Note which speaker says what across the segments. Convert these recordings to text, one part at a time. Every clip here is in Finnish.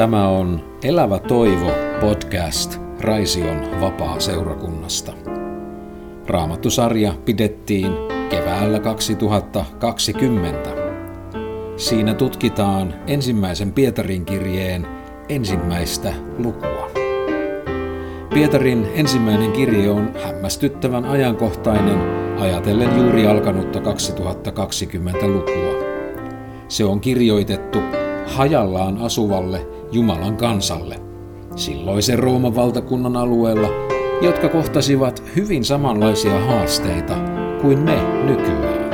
Speaker 1: Tämä on Elävä toivo podcast Raision vapaa-seurakunnasta. Raamattusarja pidettiin keväällä 2020. Siinä tutkitaan ensimmäisen Pietarin kirjeen ensimmäistä lukua. Pietarin ensimmäinen kirje on hämmästyttävän ajankohtainen ajatellen juuri alkanutta 2020 lukua. Se on kirjoitettu hajallaan asuvalle Jumalan kansalle, silloisen Rooman valtakunnan alueella, jotka kohtasivat hyvin samanlaisia haasteita kuin me nykyään.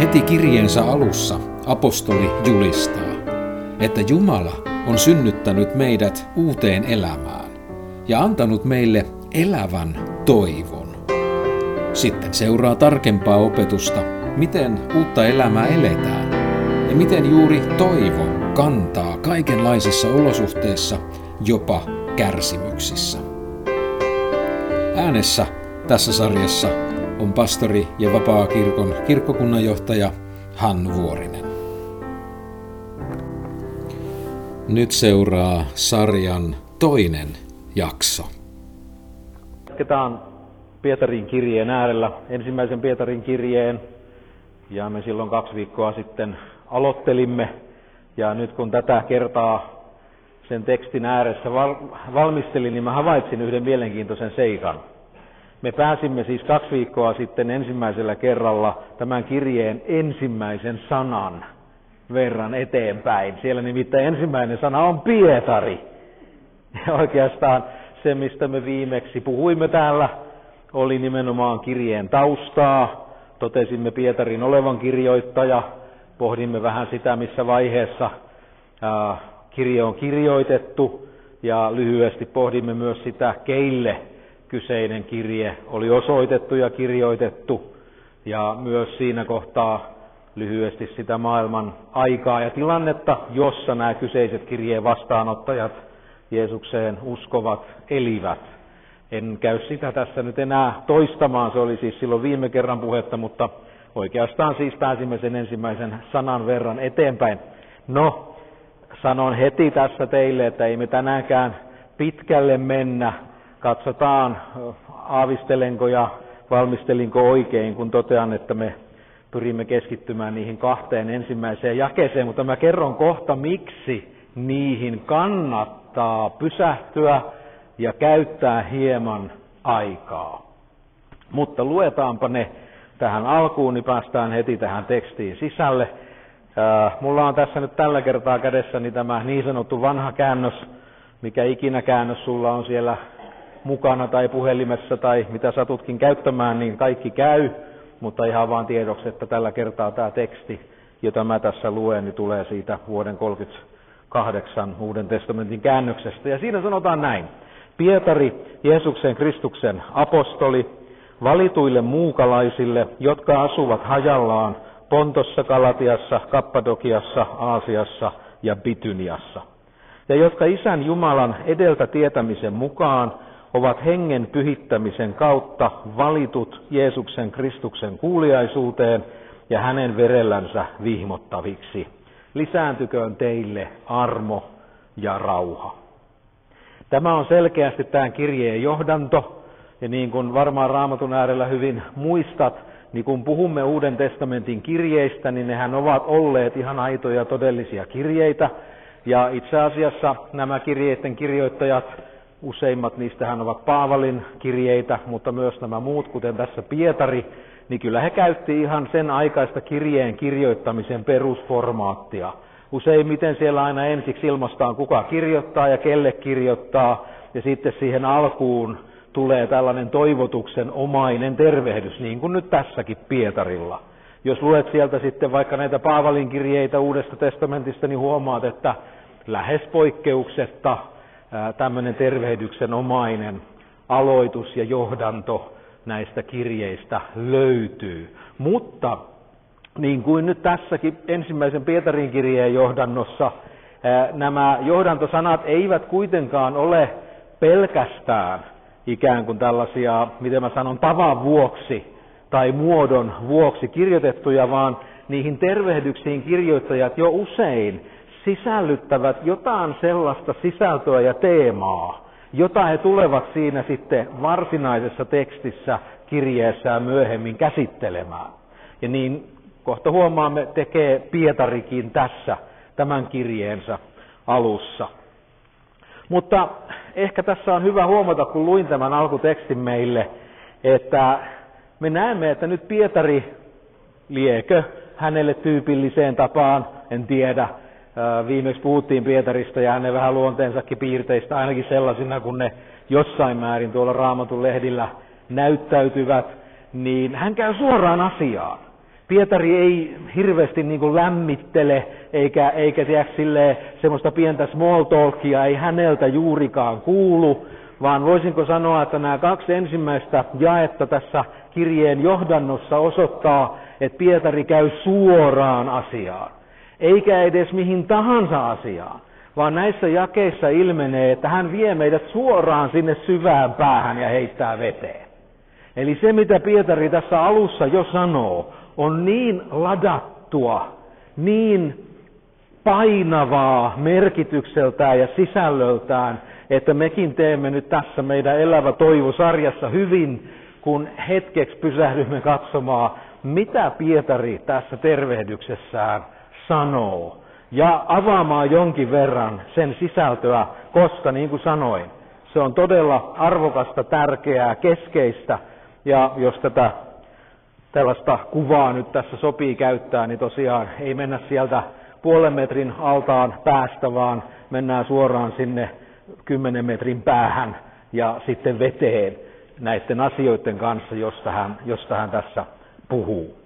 Speaker 1: Heti kirjeensä alussa apostoli julistaa, että Jumala on synnyttänyt meidät uuteen elämään ja antanut meille elävän toivon. Sitten seuraa tarkempaa opetusta, miten uutta elämää eletään ja miten juuri toivo kantaa kaikenlaisissa olosuhteissa, jopa kärsimyksissä. Äänessä tässä sarjassa on pastori ja vapaa-kirkon kirkkokunnanjohtaja Hannu Vuorinen. Nyt seuraa sarjan toinen jakso.
Speaker 2: Jatketaan Pietarin kirjeen äärellä, ensimmäisen Pietarin kirjeen, ja me silloin kaksi viikkoa sitten aloittelimme. Ja nyt kun tätä kertaa sen tekstin ääressä valmistelin, niin mä havaitsin yhden mielenkiintoisen seikan. Me pääsimme siis kaksi viikkoa sitten ensimmäisellä kerralla tämän kirjeen ensimmäisen sanan verran eteenpäin. Siellä nimittäin ensimmäinen sana on Pietari. Ja oikeastaan se, mistä me viimeksi puhuimme täällä, oli nimenomaan kirjeen taustaa. Totesimme Pietarin olevan kirjoittaja, pohdimme vähän sitä, missä vaiheessa kirje on kirjoitettu, ja lyhyesti pohdimme myös sitä, keille kyseinen kirje oli osoitettu ja kirjoitettu, ja myös siinä kohtaa lyhyesti sitä maailman aikaa ja tilannetta, jossa nämä kyseiset kirjeen vastaanottajat Jeesukseen uskovat elivät. En käy sitä tässä nyt enää toistamaan, se oli siis silloin viime kerran puhetta, mutta Oikeastaan siis pääsimme sen ensimmäisen sanan verran eteenpäin. No, sanon heti tässä teille, että ei me tänäänkään pitkälle mennä. Katsotaan, aavistelenko ja valmistelinko oikein, kun totean, että me pyrimme keskittymään niihin kahteen ensimmäiseen jakeeseen, mutta mä kerron kohta, miksi niihin kannattaa pysähtyä ja käyttää hieman aikaa. Mutta luetaanpa ne tähän alkuun, niin päästään heti tähän tekstiin sisälle. Mulla on tässä nyt tällä kertaa kädessäni tämä niin sanottu vanha käännös, mikä ikinä käännös sulla on siellä mukana tai puhelimessa tai mitä satutkin käyttämään, niin kaikki käy, mutta ihan vaan tiedoksi, että tällä kertaa tämä teksti, jota mä tässä luen, niin tulee siitä vuoden 38 Uuden testamentin käännöksestä. Ja siinä sanotaan näin. Pietari, Jeesuksen Kristuksen apostoli, valituille muukalaisille, jotka asuvat hajallaan Pontossa, Kalatiassa, Kappadokiassa, Aasiassa ja Bityniassa, ja jotka Isän Jumalan edeltä tietämisen mukaan ovat hengen pyhittämisen kautta valitut Jeesuksen Kristuksen kuuliaisuuteen ja hänen verellänsä vihmottaviksi. Lisääntyköön teille armo ja rauha. Tämä on selkeästi tämän kirjeen johdanto, ja niin kuin varmaan raamatun äärellä hyvin muistat, niin kun puhumme Uuden testamentin kirjeistä, niin nehän ovat olleet ihan aitoja todellisia kirjeitä. Ja itse asiassa nämä kirjeiden kirjoittajat, useimmat niistähän ovat Paavalin kirjeitä, mutta myös nämä muut, kuten tässä Pietari, niin kyllä he käytti ihan sen aikaista kirjeen kirjoittamisen perusformaattia. Useimmiten siellä aina ensiksi ilmaistaan, kuka kirjoittaa ja kelle kirjoittaa, ja sitten siihen alkuun tulee tällainen toivotuksen omainen tervehdys, niin kuin nyt tässäkin Pietarilla. Jos luet sieltä sitten vaikka näitä Paavalin kirjeitä Uudesta testamentista, niin huomaat, että lähes poikkeuksetta tämmöinen tervehdyksen omainen aloitus ja johdanto näistä kirjeistä löytyy. Mutta niin kuin nyt tässäkin ensimmäisen Pietarin kirjeen johdannossa, nämä johdantosanat eivät kuitenkaan ole pelkästään ikään kuin tällaisia, miten mä sanon, tavan vuoksi tai muodon vuoksi kirjoitettuja, vaan niihin tervehdyksiin kirjoittajat jo usein sisällyttävät jotain sellaista sisältöä ja teemaa, jota he tulevat siinä sitten varsinaisessa tekstissä kirjeessään myöhemmin käsittelemään. Ja niin kohta huomaamme, tekee Pietarikin tässä tämän kirjeensä alussa. Mutta ehkä tässä on hyvä huomata, kun luin tämän alkutekstin meille, että me näemme, että nyt Pietari liekö hänelle tyypilliseen tapaan, en tiedä, Viimeksi puhuttiin Pietarista ja hänen vähän luonteensakin piirteistä, ainakin sellaisina, kun ne jossain määrin tuolla raamatun lehdillä näyttäytyvät, niin hän käy suoraan asiaan. Pietari ei hirveästi niin kuin lämmittele, eikä, eikä tiedä silleen, semmoista pientä small talkia ei häneltä juurikaan kuulu, vaan voisinko sanoa, että nämä kaksi ensimmäistä jaetta tässä kirjeen johdannossa osoittaa, että Pietari käy suoraan asiaan eikä edes mihin tahansa asiaan, vaan näissä jakeissa ilmenee, että hän vie meidät suoraan sinne syvään päähän ja heittää veteen. Eli se, mitä Pietari tässä alussa jo sanoo, on niin ladattua, niin painavaa merkitykseltään ja sisällöltään, että mekin teemme nyt tässä meidän Elävä toivo-sarjassa hyvin, kun hetkeksi pysähdymme katsomaan, mitä Pietari tässä tervehdyksessään sanoo. Ja avaamaan jonkin verran sen sisältöä, koska niin kuin sanoin, se on todella arvokasta, tärkeää, keskeistä ja jos tätä tällaista kuvaa nyt tässä sopii käyttää, niin tosiaan ei mennä sieltä puolen metrin altaan päästä, vaan mennään suoraan sinne kymmenen metrin päähän ja sitten veteen näiden asioiden kanssa, josta hän, josta hän tässä puhuu.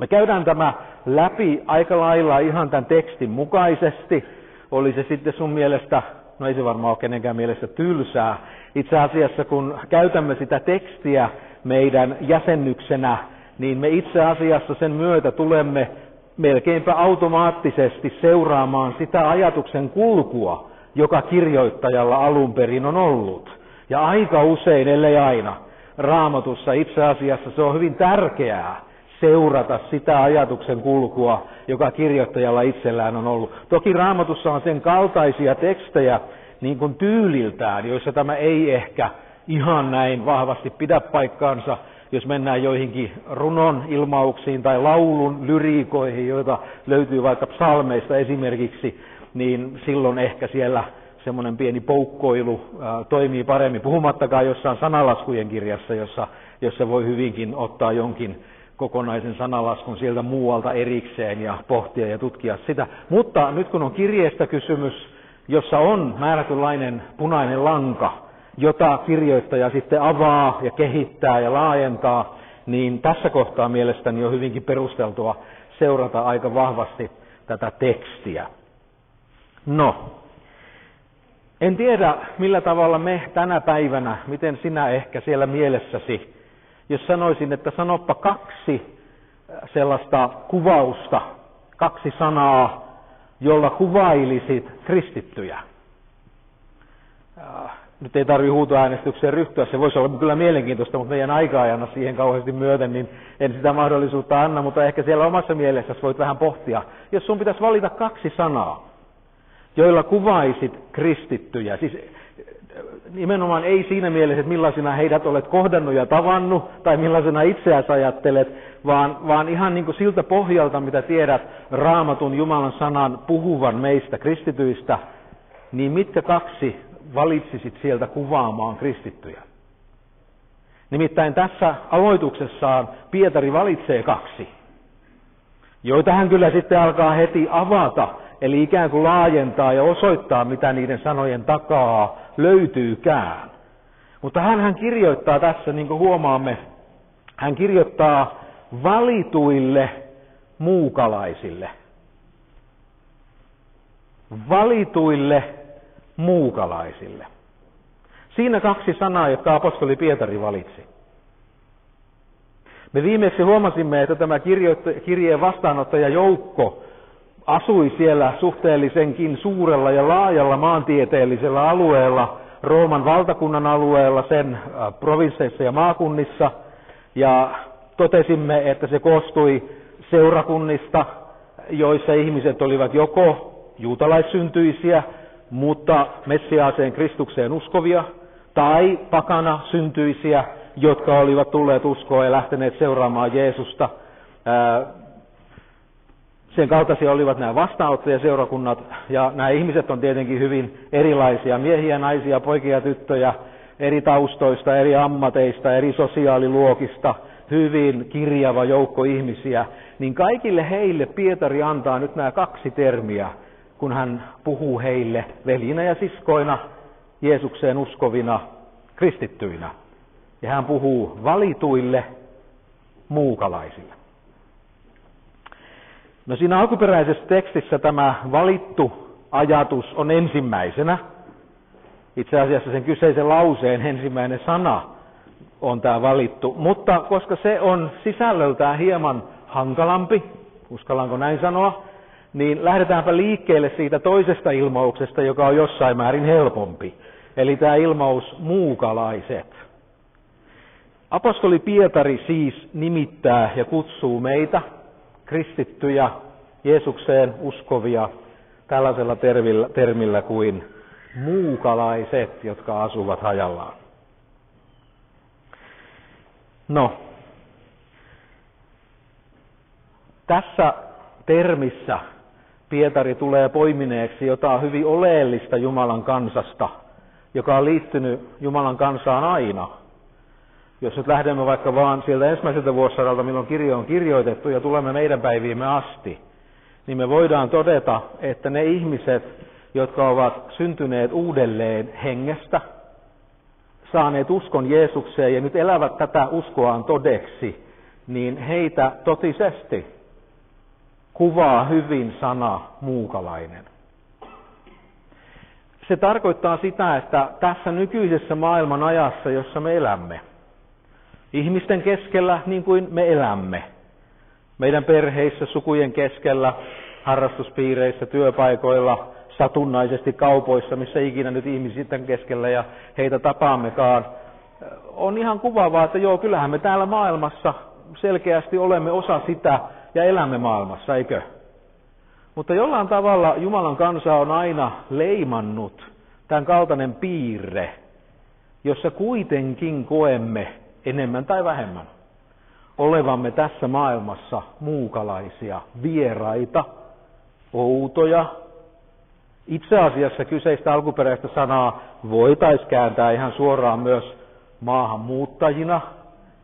Speaker 2: Me käydään tämä läpi aika lailla ihan tämän tekstin mukaisesti. Oli se sitten sun mielestä, no ei se varmaan ole kenenkään mielestä tylsää. Itse asiassa kun käytämme sitä tekstiä meidän jäsennyksenä, niin me itse asiassa sen myötä tulemme melkeinpä automaattisesti seuraamaan sitä ajatuksen kulkua, joka kirjoittajalla alun perin on ollut. Ja aika usein, ellei aina, raamatussa itse asiassa se on hyvin tärkeää, seurata sitä ajatuksen kulkua, joka kirjoittajalla itsellään on ollut. Toki raamatussa on sen kaltaisia tekstejä niin kuin tyyliltään, joissa tämä ei ehkä ihan näin vahvasti pidä paikkaansa, jos mennään joihinkin runon ilmauksiin tai laulun lyriikoihin, joita löytyy vaikka psalmeista esimerkiksi, niin silloin ehkä siellä semmoinen pieni poukkoilu ää, toimii paremmin, puhumattakaan jossain sanalaskujen kirjassa, jossa, jossa voi hyvinkin ottaa jonkin kokonaisen sanalaskun sieltä muualta erikseen ja pohtia ja tutkia sitä. Mutta nyt kun on kirjeestä kysymys, jossa on määrätynlainen punainen lanka, jota kirjoittaja sitten avaa ja kehittää ja laajentaa, niin tässä kohtaa mielestäni on hyvinkin perusteltua seurata aika vahvasti tätä tekstiä. No, en tiedä millä tavalla me tänä päivänä, miten sinä ehkä siellä mielessäsi jos sanoisin, että sanoppa kaksi äh, sellaista kuvausta, kaksi sanaa, jolla kuvailisit kristittyjä. Nyt ei tarvitse huutoäänestykseen ryhtyä, se voisi olla kyllä mielenkiintoista, mutta meidän aika siihen kauheasti myöten, niin en sitä mahdollisuutta anna, mutta ehkä siellä omassa mielessä voit vähän pohtia. Jos sun pitäisi valita kaksi sanaa, joilla kuvaisit kristittyjä, siis nimenomaan ei siinä mielessä, että millaisina heidät olet kohdannut ja tavannut, tai millaisena itseäsi ajattelet, vaan, vaan ihan niin kuin siltä pohjalta, mitä tiedät raamatun Jumalan sanan puhuvan meistä kristityistä, niin mitkä kaksi valitsisit sieltä kuvaamaan kristittyjä? Nimittäin tässä aloituksessaan Pietari valitsee kaksi, joita hän kyllä sitten alkaa heti avata, eli ikään kuin laajentaa ja osoittaa, mitä niiden sanojen takaa löytyykään. Mutta hän, hän kirjoittaa tässä, niin kuin huomaamme, hän kirjoittaa valituille muukalaisille. Valituille muukalaisille. Siinä kaksi sanaa, jotka apostoli Pietari valitsi. Me viimeksi huomasimme, että tämä kirjeen vastaanottaja joukko asui siellä suhteellisenkin suurella ja laajalla maantieteellisellä alueella, Rooman valtakunnan alueella, sen provinsseissa ja maakunnissa, ja totesimme, että se koostui seurakunnista, joissa ihmiset olivat joko juutalaissyntyisiä, mutta Messiaaseen Kristukseen uskovia, tai pakana syntyisiä, jotka olivat tulleet uskoa ja lähteneet seuraamaan Jeesusta. Sen kaltaisia olivat nämä vastaanottajaseurakunnat, ja nämä ihmiset on tietenkin hyvin erilaisia, miehiä, naisia, poikia tyttöjä, eri taustoista, eri ammateista, eri sosiaaliluokista, hyvin kirjava joukko ihmisiä, niin kaikille heille Pietari antaa nyt nämä kaksi termiä, kun hän puhuu heille velinä ja siskoina, Jeesukseen uskovina, kristittyinä. Ja hän puhuu valituille muukalaisille. No siinä alkuperäisessä tekstissä tämä valittu ajatus on ensimmäisenä. Itse asiassa sen kyseisen lauseen ensimmäinen sana on tämä valittu. Mutta koska se on sisällöltään hieman hankalampi, uskallanko näin sanoa, niin lähdetäänpä liikkeelle siitä toisesta ilmauksesta, joka on jossain määrin helpompi. Eli tämä ilmaus muukalaiset. Apostoli Pietari siis nimittää ja kutsuu meitä, kristittyjä, Jeesukseen uskovia, tällaisella termillä, termillä kuin muukalaiset, jotka asuvat hajallaan. No, tässä termissä Pietari tulee poimineeksi jotain hyvin oleellista Jumalan kansasta, joka on liittynyt Jumalan kansaan aina. Jos nyt lähdemme vaikka vaan sieltä ensimmäiseltä vuosisadalta, milloin kirjo on kirjoitettu, ja tulemme meidän päiviimme asti, niin me voidaan todeta, että ne ihmiset, jotka ovat syntyneet uudelleen hengestä, saaneet uskon Jeesukseen ja nyt elävät tätä uskoaan todeksi, niin heitä totisesti kuvaa hyvin sana muukalainen. Se tarkoittaa sitä, että tässä nykyisessä maailman ajassa, jossa me elämme, ihmisten keskellä niin kuin me elämme, meidän perheissä, sukujen keskellä, harrastuspiireissä, työpaikoilla, satunnaisesti kaupoissa, missä ikinä nyt ihmisten keskellä ja heitä tapaammekaan, on ihan kuvaavaa, että joo, kyllähän me täällä maailmassa selkeästi olemme osa sitä ja elämme maailmassa, eikö? Mutta jollain tavalla Jumalan kansa on aina leimannut tämän kaltainen piirre, jossa kuitenkin koemme enemmän tai vähemmän olevamme tässä maailmassa muukalaisia, vieraita, outoja. Itse asiassa kyseistä alkuperäistä sanaa voitaisiin kääntää ihan suoraan myös maahanmuuttajina,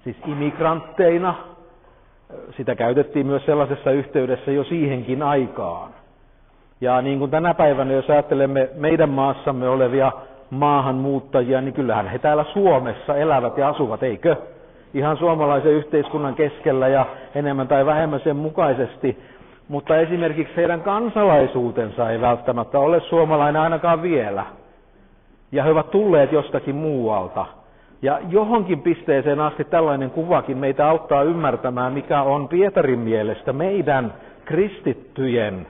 Speaker 2: siis imigrantteina, sitä käytettiin myös sellaisessa yhteydessä jo siihenkin aikaan. Ja niin kuin tänä päivänä, jos ajattelemme meidän maassamme olevia maahanmuuttajia, niin kyllähän he täällä Suomessa elävät ja asuvat, eikö? Ihan suomalaisen yhteiskunnan keskellä ja enemmän tai vähemmän sen mukaisesti. Mutta esimerkiksi heidän kansalaisuutensa ei välttämättä ole suomalainen ainakaan vielä. Ja he ovat tulleet jostakin muualta. Ja johonkin pisteeseen asti tällainen kuvakin meitä auttaa ymmärtämään, mikä on Pietarin mielestä meidän kristittyjen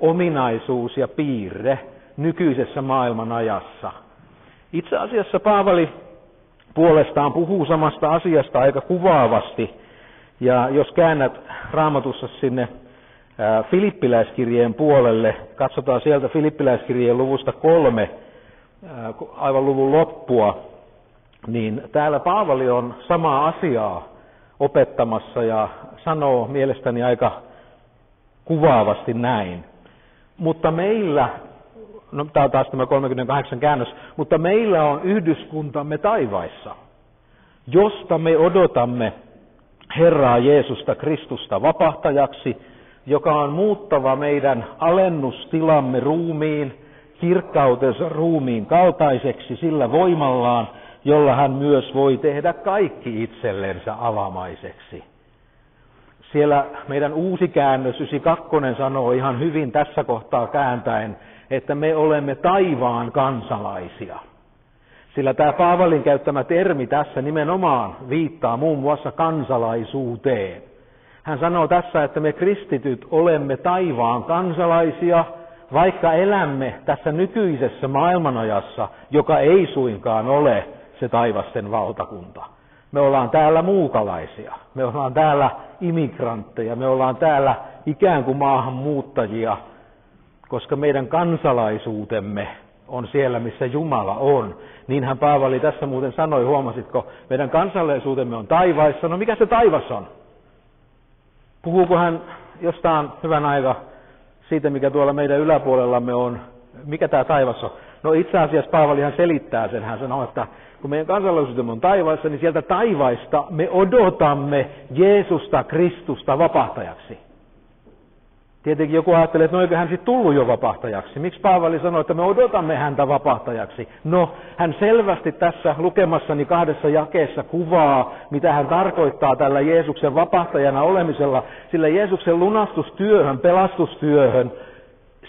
Speaker 2: ominaisuus ja piirre nykyisessä maailman ajassa. Itse asiassa Paavali puolestaan puhuu samasta asiasta aika kuvaavasti. Ja jos käännät raamatussa sinne Filippiläiskirjeen puolelle, katsotaan sieltä Filippiläiskirjeen luvusta kolme, aivan luvun loppua, niin täällä Paavali on samaa asiaa opettamassa ja sanoo mielestäni aika kuvaavasti näin. Mutta meillä, no tämä on taas tämä 38 käännös, mutta meillä on yhdyskuntamme taivaissa, josta me odotamme Herraa Jeesusta Kristusta vapahtajaksi, joka on muuttava meidän alennustilamme ruumiin, kirkkautensa ruumiin kaltaiseksi sillä voimallaan, jolla hän myös voi tehdä kaikki itsellensä avamaiseksi. Siellä meidän uusi käännös 92 sanoo ihan hyvin tässä kohtaa kääntäen, että me olemme taivaan kansalaisia. Sillä tämä Paavalin käyttämä termi tässä nimenomaan viittaa muun muassa kansalaisuuteen. Hän sanoo tässä, että me kristityt olemme taivaan kansalaisia, vaikka elämme tässä nykyisessä maailmanajassa, joka ei suinkaan ole se taivasten valtakunta. Me ollaan täällä muukalaisia, me ollaan täällä imigrantteja, me ollaan täällä ikään kuin maahanmuuttajia, koska meidän kansalaisuutemme on siellä, missä Jumala on. Niinhän Paavali tässä muuten sanoi, huomasitko, meidän kansalaisuutemme on taivaissa. No mikä se taivas on? Puhuuko hän jostain hyvän aika siitä, mikä tuolla meidän yläpuolellamme on? Mikä tämä taivas on? No itse asiassa Paavalihan selittää sen. Hän sanoo, että kun meidän kansalaisuutemme on taivaissa, niin sieltä taivaista me odotamme Jeesusta Kristusta vapahtajaksi. Tietenkin joku ajattelee, että no eikö hän sitten tullut jo vapahtajaksi. Miksi Paavali sanoi, että me odotamme häntä vapahtajaksi? No, hän selvästi tässä lukemassani kahdessa jakeessa kuvaa, mitä hän tarkoittaa tällä Jeesuksen vapahtajana olemisella, sillä Jeesuksen lunastustyöhön, pelastustyöhön,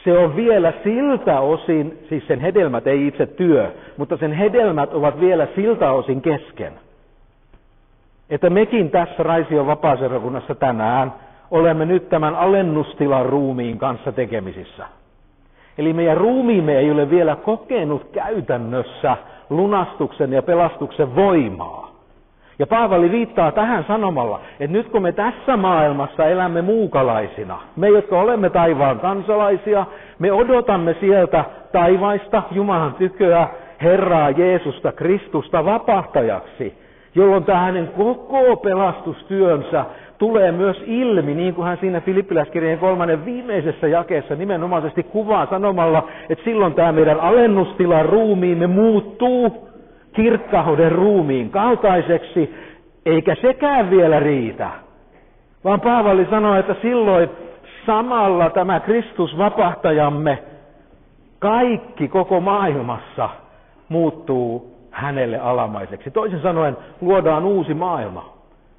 Speaker 2: se on vielä siltä osin, siis sen hedelmät ei itse työ, mutta sen hedelmät ovat vielä siltä osin kesken. Että mekin tässä Raision vapaaseurakunnassa tänään olemme nyt tämän alennustilan ruumiin kanssa tekemisissä. Eli meidän ruumiimme ei ole vielä kokenut käytännössä lunastuksen ja pelastuksen voimaa. Ja Paavali viittaa tähän sanomalla, että nyt kun me tässä maailmassa elämme muukalaisina, me jotka olemme taivaan kansalaisia, me odotamme sieltä taivaista Jumalan tyköä Herraa Jeesusta Kristusta vapahtajaksi, jolloin tämä hänen koko pelastustyönsä tulee myös ilmi, niin kuin hän siinä Filippiläiskirjeen kolmannen viimeisessä jakeessa nimenomaisesti kuvaa sanomalla, että silloin tämä meidän alennustilan ruumiimme muuttuu kirkkauden ruumiin kaltaiseksi, eikä sekään vielä riitä. Vaan Paavali sanoi, että silloin samalla tämä Kristus vapahtajamme, kaikki koko maailmassa muuttuu hänelle alamaiseksi. Toisin sanoen luodaan uusi maailma,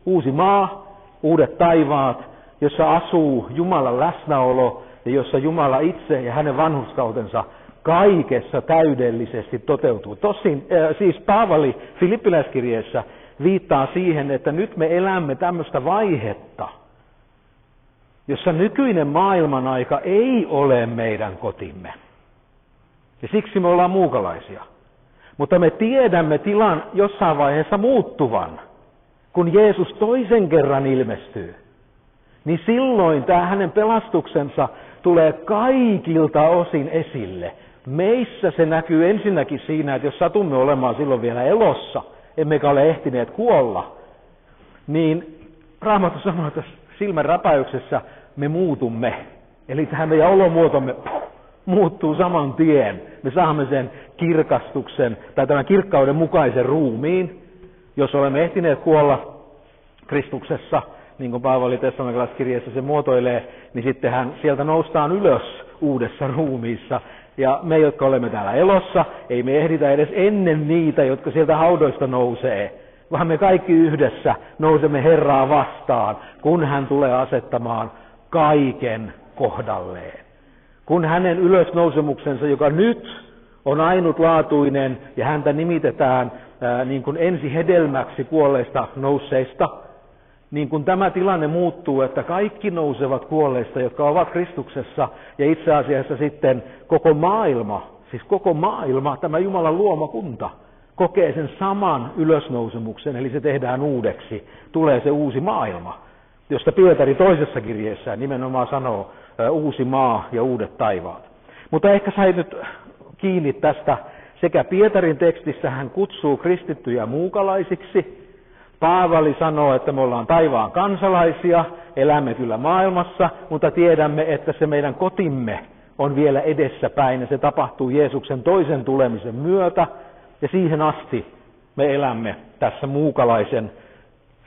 Speaker 2: uusi maa, uudet taivaat, jossa asuu Jumalan läsnäolo ja jossa Jumala itse ja hänen vanhuskautensa kaikessa täydellisesti toteutuu. Tosin äh, siis Paavali Filippiläiskirjeessä viittaa siihen, että nyt me elämme tämmöistä vaihetta, jossa nykyinen maailman aika ei ole meidän kotimme. Ja siksi me ollaan muukalaisia. Mutta me tiedämme tilan jossain vaiheessa muuttuvan, kun Jeesus toisen kerran ilmestyy. Niin silloin tämä hänen pelastuksensa tulee kaikilta osin esille. Meissä se näkyy ensinnäkin siinä, että jos satumme olemaan silloin vielä elossa, emmekä ole ehtineet kuolla, niin Raamattu sanoo, että silmän räpäyksessä me muutumme. Eli tähän meidän olomuotomme muuttuu saman tien. Me saamme sen kirkastuksen tai tämän kirkkauden mukaisen ruumiin, jos olemme ehtineet kuolla Kristuksessa, niin kuin Paavali Tessalonikalaiskirjeessä se muotoilee, niin sittenhän sieltä noustaan ylös uudessa ruumiissa. Ja me, jotka olemme täällä elossa, ei me ehditä edes ennen niitä, jotka sieltä haudoista nousee, vaan me kaikki yhdessä nousemme Herraa vastaan, kun hän tulee asettamaan kaiken kohdalleen. Kun hänen ylösnousemuksensa, joka nyt on ainutlaatuinen ja häntä nimitetään ää, niin kuin ensi hedelmäksi kuolleista nousseista, niin kun tämä tilanne muuttuu, että kaikki nousevat kuolleista, jotka ovat Kristuksessa, ja itse asiassa sitten koko maailma, siis koko maailma, tämä Jumalan luomakunta, kokee sen saman ylösnousemuksen, eli se tehdään uudeksi, tulee se uusi maailma, josta Pietari toisessa kirjeessään nimenomaan sanoo uusi maa ja uudet taivaat. Mutta ehkä sai nyt kiinni tästä, sekä Pietarin tekstissä hän kutsuu kristittyjä muukalaisiksi, Paavali sanoo, että me ollaan taivaan kansalaisia, elämme kyllä maailmassa, mutta tiedämme, että se meidän kotimme on vielä edessäpäin ja se tapahtuu Jeesuksen toisen tulemisen myötä ja siihen asti me elämme tässä muukalaisen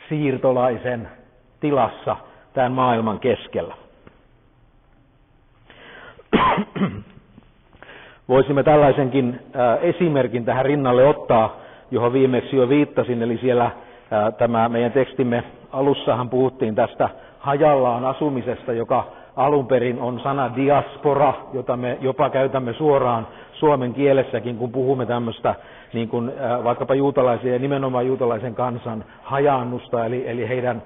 Speaker 2: siirtolaisen tilassa tämän maailman keskellä. Voisimme tällaisenkin esimerkin tähän rinnalle ottaa, johon viimeksi jo viittasin, eli siellä tämä meidän tekstimme alussahan puhuttiin tästä hajallaan asumisesta, joka alun perin on sana diaspora, jota me jopa käytämme suoraan suomen kielessäkin, kun puhumme tämmöistä niin kuin, vaikkapa juutalaisen ja nimenomaan juutalaisen kansan hajaannusta, eli, eli heidän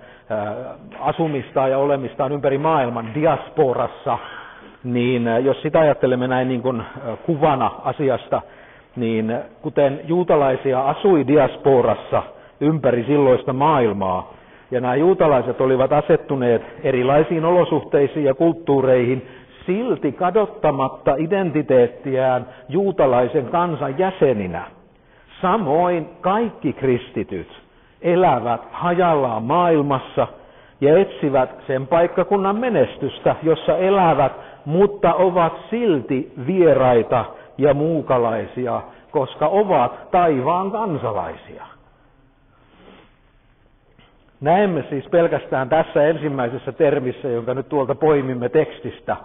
Speaker 2: asumistaan ja olemistaan ympäri maailman diasporassa, niin jos sitä ajattelemme näin niin kuin kuvana asiasta, niin kuten juutalaisia asui diasporassa – ympäri silloista maailmaa. Ja nämä juutalaiset olivat asettuneet erilaisiin olosuhteisiin ja kulttuureihin silti kadottamatta identiteettiään juutalaisen kansan jäseninä. Samoin kaikki kristityt elävät hajallaan maailmassa ja etsivät sen paikkakunnan menestystä, jossa elävät, mutta ovat silti vieraita ja muukalaisia, koska ovat taivaan kansalaisia. Näemme siis pelkästään tässä ensimmäisessä termissä, jonka nyt tuolta poimimme tekstistä,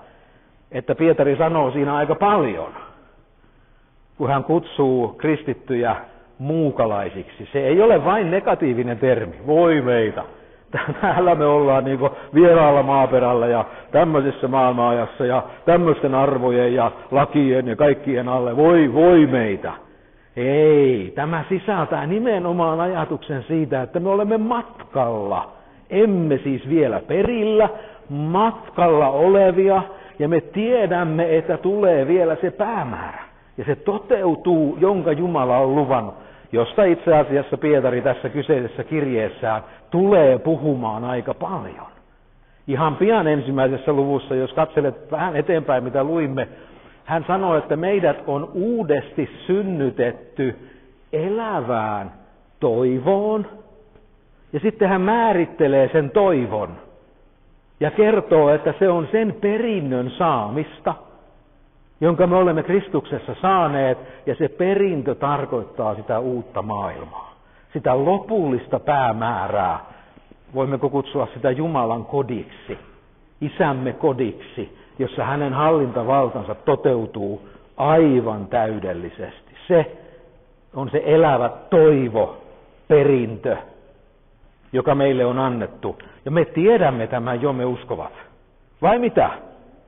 Speaker 2: että Pietari sanoo siinä aika paljon, kun hän kutsuu kristittyjä muukalaisiksi. Se ei ole vain negatiivinen termi, voi meitä. Täällä me ollaan niin vieraalla maaperällä ja tämmöisessä maailmanajassa ja tämmöisten arvojen ja lakien ja kaikkien alle. Voi, voi meitä. Ei, tämä sisältää nimenomaan ajatuksen siitä, että me olemme matkalla. Emme siis vielä perillä, matkalla olevia, ja me tiedämme, että tulee vielä se päämäärä. Ja se toteutuu, jonka Jumala on luvannut, josta itse asiassa Pietari tässä kyseisessä kirjeessään tulee puhumaan aika paljon. Ihan pian ensimmäisessä luvussa, jos katselet vähän eteenpäin, mitä luimme, hän sanoi, että meidät on uudesti synnytetty elävään toivoon. Ja sitten hän määrittelee sen toivon ja kertoo, että se on sen perinnön saamista, jonka me olemme Kristuksessa saaneet, ja se perintö tarkoittaa sitä uutta maailmaa, sitä lopullista päämäärää. Voimmeko kutsua sitä Jumalan kodiksi, isämme kodiksi, jossa hänen hallintavaltansa toteutuu aivan täydellisesti. Se on se elävä toivo, perintö, joka meille on annettu. Ja me tiedämme tämän jo, me uskovat. Vai mitä?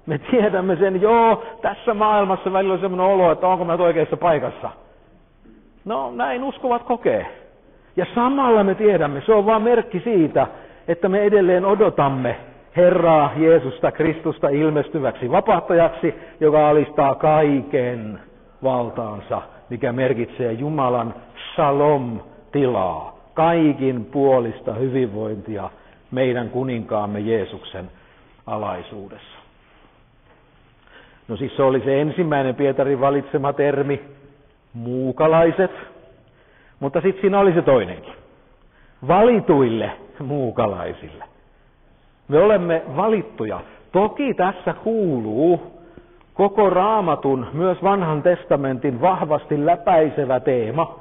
Speaker 2: Me tiedämme sen, joo, tässä maailmassa välillä on sellainen olo, että onko mä oikeassa paikassa. No, näin uskovat kokee. Ja samalla me tiedämme, se on vain merkki siitä, että me edelleen odotamme Herraa Jeesusta Kristusta ilmestyväksi vapahtajaksi, joka alistaa kaiken valtaansa, mikä merkitsee Jumalan shalom-tilaa, kaikin puolista hyvinvointia meidän kuninkaamme Jeesuksen alaisuudessa. No siis se oli se ensimmäinen Pietarin valitsema termi, muukalaiset, mutta sitten siinä oli se toinenkin. Valituille muukalaisille. Me olemme valittuja. Toki tässä kuuluu koko raamatun, myös vanhan testamentin vahvasti läpäisevä teema.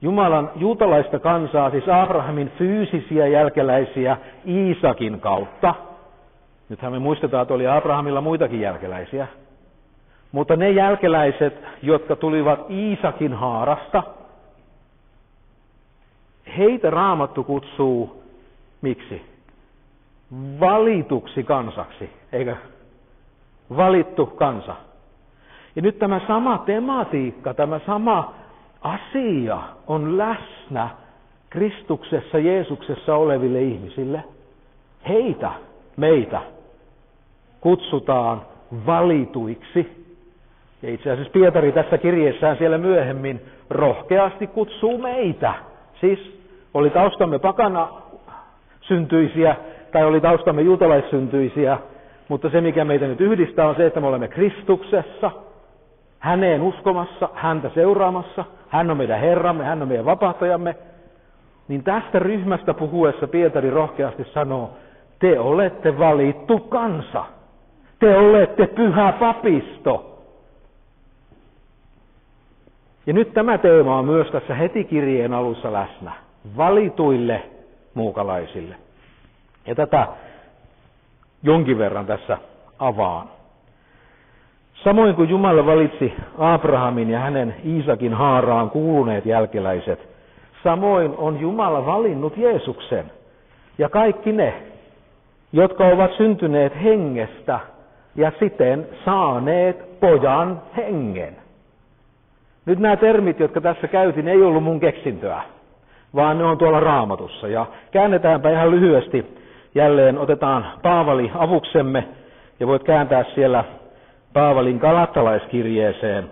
Speaker 2: Jumalan juutalaista kansaa, siis Abrahamin fyysisiä jälkeläisiä Iisakin kautta. Nythän me muistetaan, että oli Abrahamilla muitakin jälkeläisiä. Mutta ne jälkeläiset, jotka tulivat Iisakin haarasta, heitä raamattu kutsuu miksi? Valituksi kansaksi, eikö? Valittu kansa. Ja nyt tämä sama tematiikka, tämä sama asia on läsnä Kristuksessa, Jeesuksessa oleville ihmisille. Heitä, meitä, kutsutaan valituiksi. Ja itse asiassa Pietari tässä kirjeessään siellä myöhemmin rohkeasti kutsuu meitä. Siis oli taustamme pakana syntyisiä tai oli taustamme juutalaissyntyisiä, mutta se mikä meitä nyt yhdistää on se, että me olemme Kristuksessa, häneen uskomassa, häntä seuraamassa, hän on meidän Herramme, hän on meidän vapahtajamme, niin tästä ryhmästä puhuessa Pietari rohkeasti sanoo, te olette valittu kansa. Te olette pyhä papisto. Ja nyt tämä teema on myös tässä heti kirjeen alussa läsnä. Valituille muukalaisille. Ja tätä jonkin verran tässä avaan. Samoin kuin Jumala valitsi Abrahamin ja hänen Iisakin haaraan kuuluneet jälkeläiset, samoin on Jumala valinnut Jeesuksen ja kaikki ne, jotka ovat syntyneet hengestä ja siten saaneet pojan hengen. Nyt nämä termit, jotka tässä käytin, ei ollut mun keksintöä, vaan ne on tuolla raamatussa. Ja käännetäänpä ihan lyhyesti jälleen otetaan Paavali avuksemme ja voit kääntää siellä Paavalin kalattalaiskirjeeseen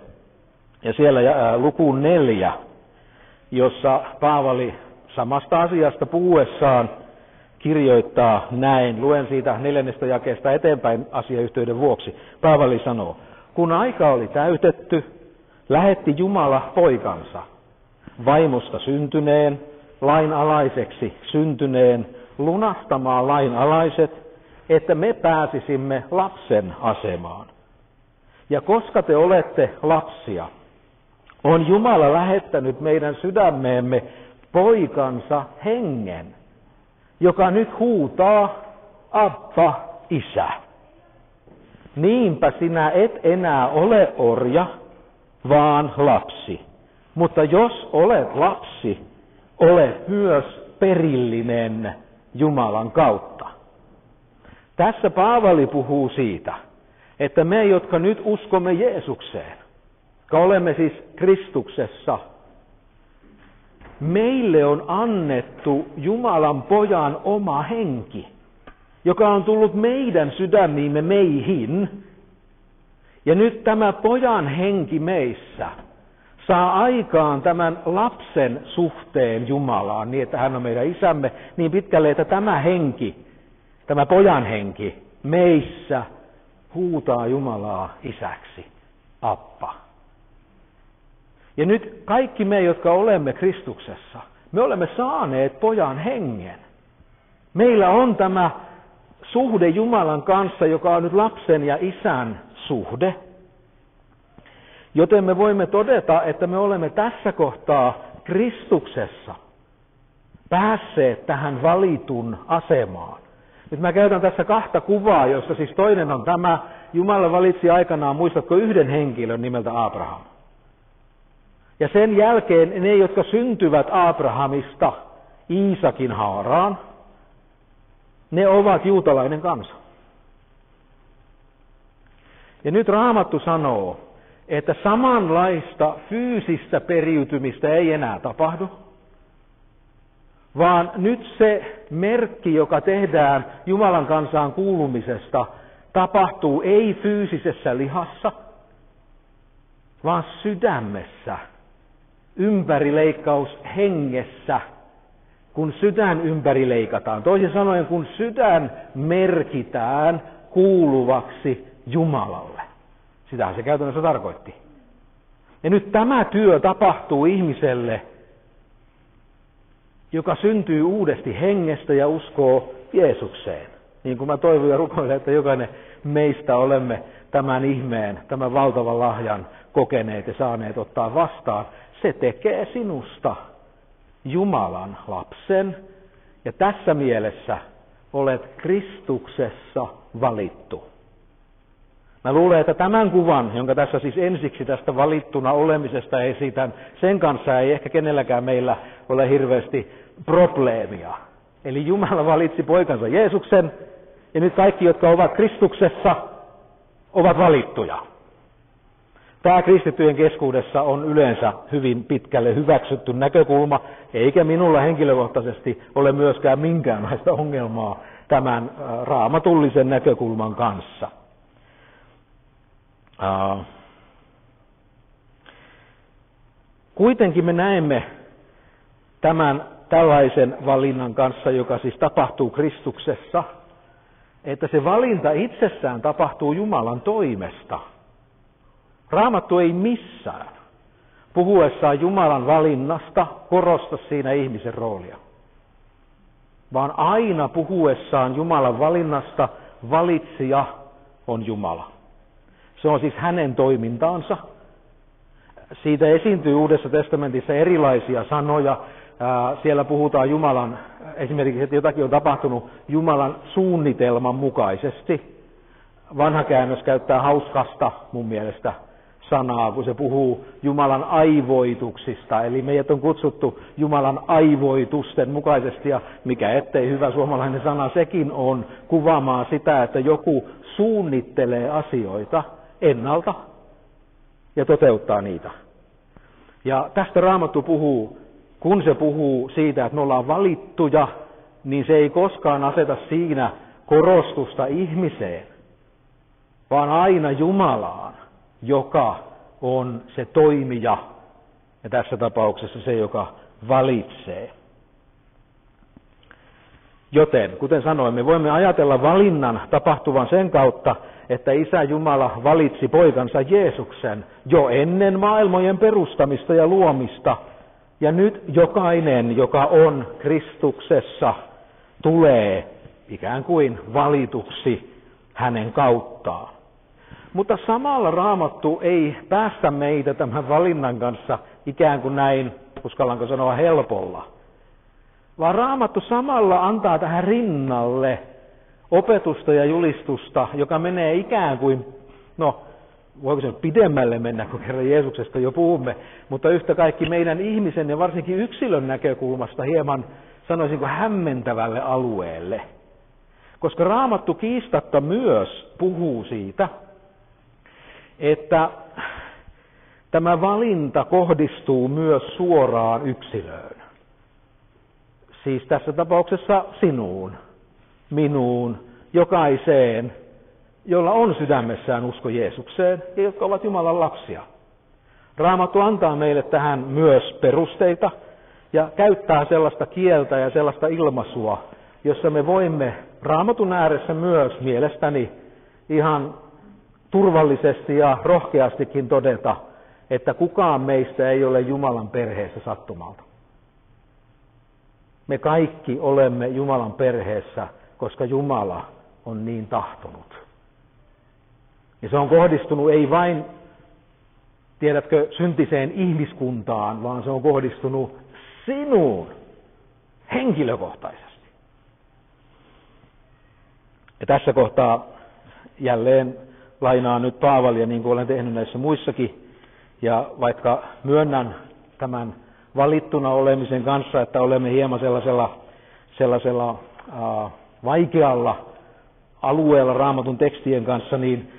Speaker 2: ja siellä lukuun neljä, jossa Paavali samasta asiasta puhuessaan kirjoittaa näin. Luen siitä neljännestä jakeesta eteenpäin asiayhteyden vuoksi. Paavali sanoo, kun aika oli täytetty, lähetti Jumala poikansa, vaimosta syntyneen, lainalaiseksi syntyneen, lunastamaan lainalaiset, että me pääsisimme lapsen asemaan. Ja koska te olette lapsia, on Jumala lähettänyt meidän sydämeemme poikansa hengen, joka nyt huutaa, Abba, isä. Niinpä sinä et enää ole orja, vaan lapsi. Mutta jos olet lapsi, olet myös perillinen Jumalan kautta. Tässä Paavali puhuu siitä, että me, jotka nyt uskomme Jeesukseen, jotka olemme siis Kristuksessa, meille on annettu Jumalan pojan oma henki, joka on tullut meidän sydämiimme meihin. Ja nyt tämä pojan henki meissä saa aikaan tämän lapsen suhteen Jumalaan, niin että hän on meidän isämme niin pitkälle, että tämä henki, tämä pojan henki meissä huutaa Jumalaa isäksi, appa. Ja nyt kaikki me, jotka olemme Kristuksessa, me olemme saaneet pojan hengen. Meillä on tämä suhde Jumalan kanssa, joka on nyt lapsen ja isän suhde. Joten me voimme todeta, että me olemme tässä kohtaa Kristuksessa päässeet tähän valitun asemaan. Nyt mä käytän tässä kahta kuvaa, joista siis toinen on tämä, Jumala valitsi aikanaan, muistatko, yhden henkilön nimeltä Abraham. Ja sen jälkeen ne, jotka syntyvät Abrahamista Iisakin haaraan, ne ovat juutalainen kansa. Ja nyt Raamattu sanoo, että samanlaista fyysistä periytymistä ei enää tapahdu, vaan nyt se merkki, joka tehdään Jumalan kansaan kuulumisesta, tapahtuu ei fyysisessä lihassa, vaan sydämessä, ympärileikkaus hengessä, kun sydän ympärileikataan. Toisin sanoen, kun sydän merkitään kuuluvaksi Jumalalle. Sitähän se käytännössä tarkoitti. Ja nyt tämä työ tapahtuu ihmiselle, joka syntyy uudesti hengestä ja uskoo Jeesukseen. Niin kuin mä toivon ja rukoilen, että jokainen meistä olemme tämän ihmeen, tämän valtavan lahjan kokeneet ja saaneet ottaa vastaan. Se tekee sinusta Jumalan lapsen ja tässä mielessä olet Kristuksessa valittu. Mä luulen, että tämän kuvan, jonka tässä siis ensiksi tästä valittuna olemisesta esitän, sen kanssa ei ehkä kenelläkään meillä ole hirveästi probleemia. Eli Jumala valitsi poikansa Jeesuksen, ja nyt kaikki, jotka ovat Kristuksessa, ovat valittuja. Tämä kristittyjen keskuudessa on yleensä hyvin pitkälle hyväksytty näkökulma, eikä minulla henkilökohtaisesti ole myöskään minkäänlaista ongelmaa tämän äh, raamatullisen näkökulman kanssa. Kuitenkin me näemme tämän tällaisen valinnan kanssa, joka siis tapahtuu Kristuksessa, että se valinta itsessään tapahtuu Jumalan toimesta. Raamattu ei missään puhuessaan Jumalan valinnasta korosta siinä ihmisen roolia, vaan aina puhuessaan Jumalan valinnasta valitsija on Jumala. Se on siis hänen toimintaansa. Siitä esiintyy Uudessa testamentissa erilaisia sanoja, siellä puhutaan Jumalan, esimerkiksi, että jotakin on tapahtunut Jumalan suunnitelman mukaisesti. Vanha käännös käyttää hauskasta mun mielestä sanaa, kun se puhuu Jumalan aivoituksista. Eli meidät on kutsuttu Jumalan aivoitusten mukaisesti, ja mikä ettei hyvä suomalainen sana sekin on kuvaamaan sitä, että joku suunnittelee asioita ennalta ja toteuttaa niitä. Ja tästä Raamattu puhuu kun se puhuu siitä, että me ollaan valittuja, niin se ei koskaan aseta siinä korostusta ihmiseen, vaan aina Jumalaan, joka on se toimija ja tässä tapauksessa se, joka valitsee. Joten, kuten sanoin, me voimme ajatella valinnan tapahtuvan sen kautta, että Isä Jumala valitsi poikansa Jeesuksen jo ennen maailmojen perustamista ja luomista. Ja nyt jokainen, joka on Kristuksessa, tulee ikään kuin valituksi hänen kauttaan. Mutta samalla raamattu ei päästä meitä tämän valinnan kanssa ikään kuin näin, uskallanko sanoa helpolla. Vaan raamattu samalla antaa tähän rinnalle opetusta ja julistusta, joka menee ikään kuin, no voiko se pidemmälle mennä, kun kerran Jeesuksesta jo puhumme, mutta yhtä kaikki meidän ihmisen ja varsinkin yksilön näkökulmasta hieman, sanoisinko, hämmentävälle alueelle. Koska raamattu kiistatta myös puhuu siitä, että tämä valinta kohdistuu myös suoraan yksilöön. Siis tässä tapauksessa sinuun, minuun, jokaiseen, jolla on sydämessään usko Jeesukseen ja jotka ovat Jumalan lapsia. Raamattu antaa meille tähän myös perusteita ja käyttää sellaista kieltä ja sellaista ilmaisua, jossa me voimme raamatun ääressä myös mielestäni ihan turvallisesti ja rohkeastikin todeta, että kukaan meistä ei ole Jumalan perheessä sattumalta. Me kaikki olemme Jumalan perheessä, koska Jumala on niin tahtonut. Ja se on kohdistunut ei vain, tiedätkö, syntiseen ihmiskuntaan, vaan se on kohdistunut sinuun henkilökohtaisesti. Ja tässä kohtaa jälleen lainaan nyt Paavalia, niin kuin olen tehnyt näissä muissakin. Ja vaikka myönnän tämän valittuna olemisen kanssa, että olemme hieman sellaisella, sellaisella äh, vaikealla alueella raamatun tekstien kanssa, niin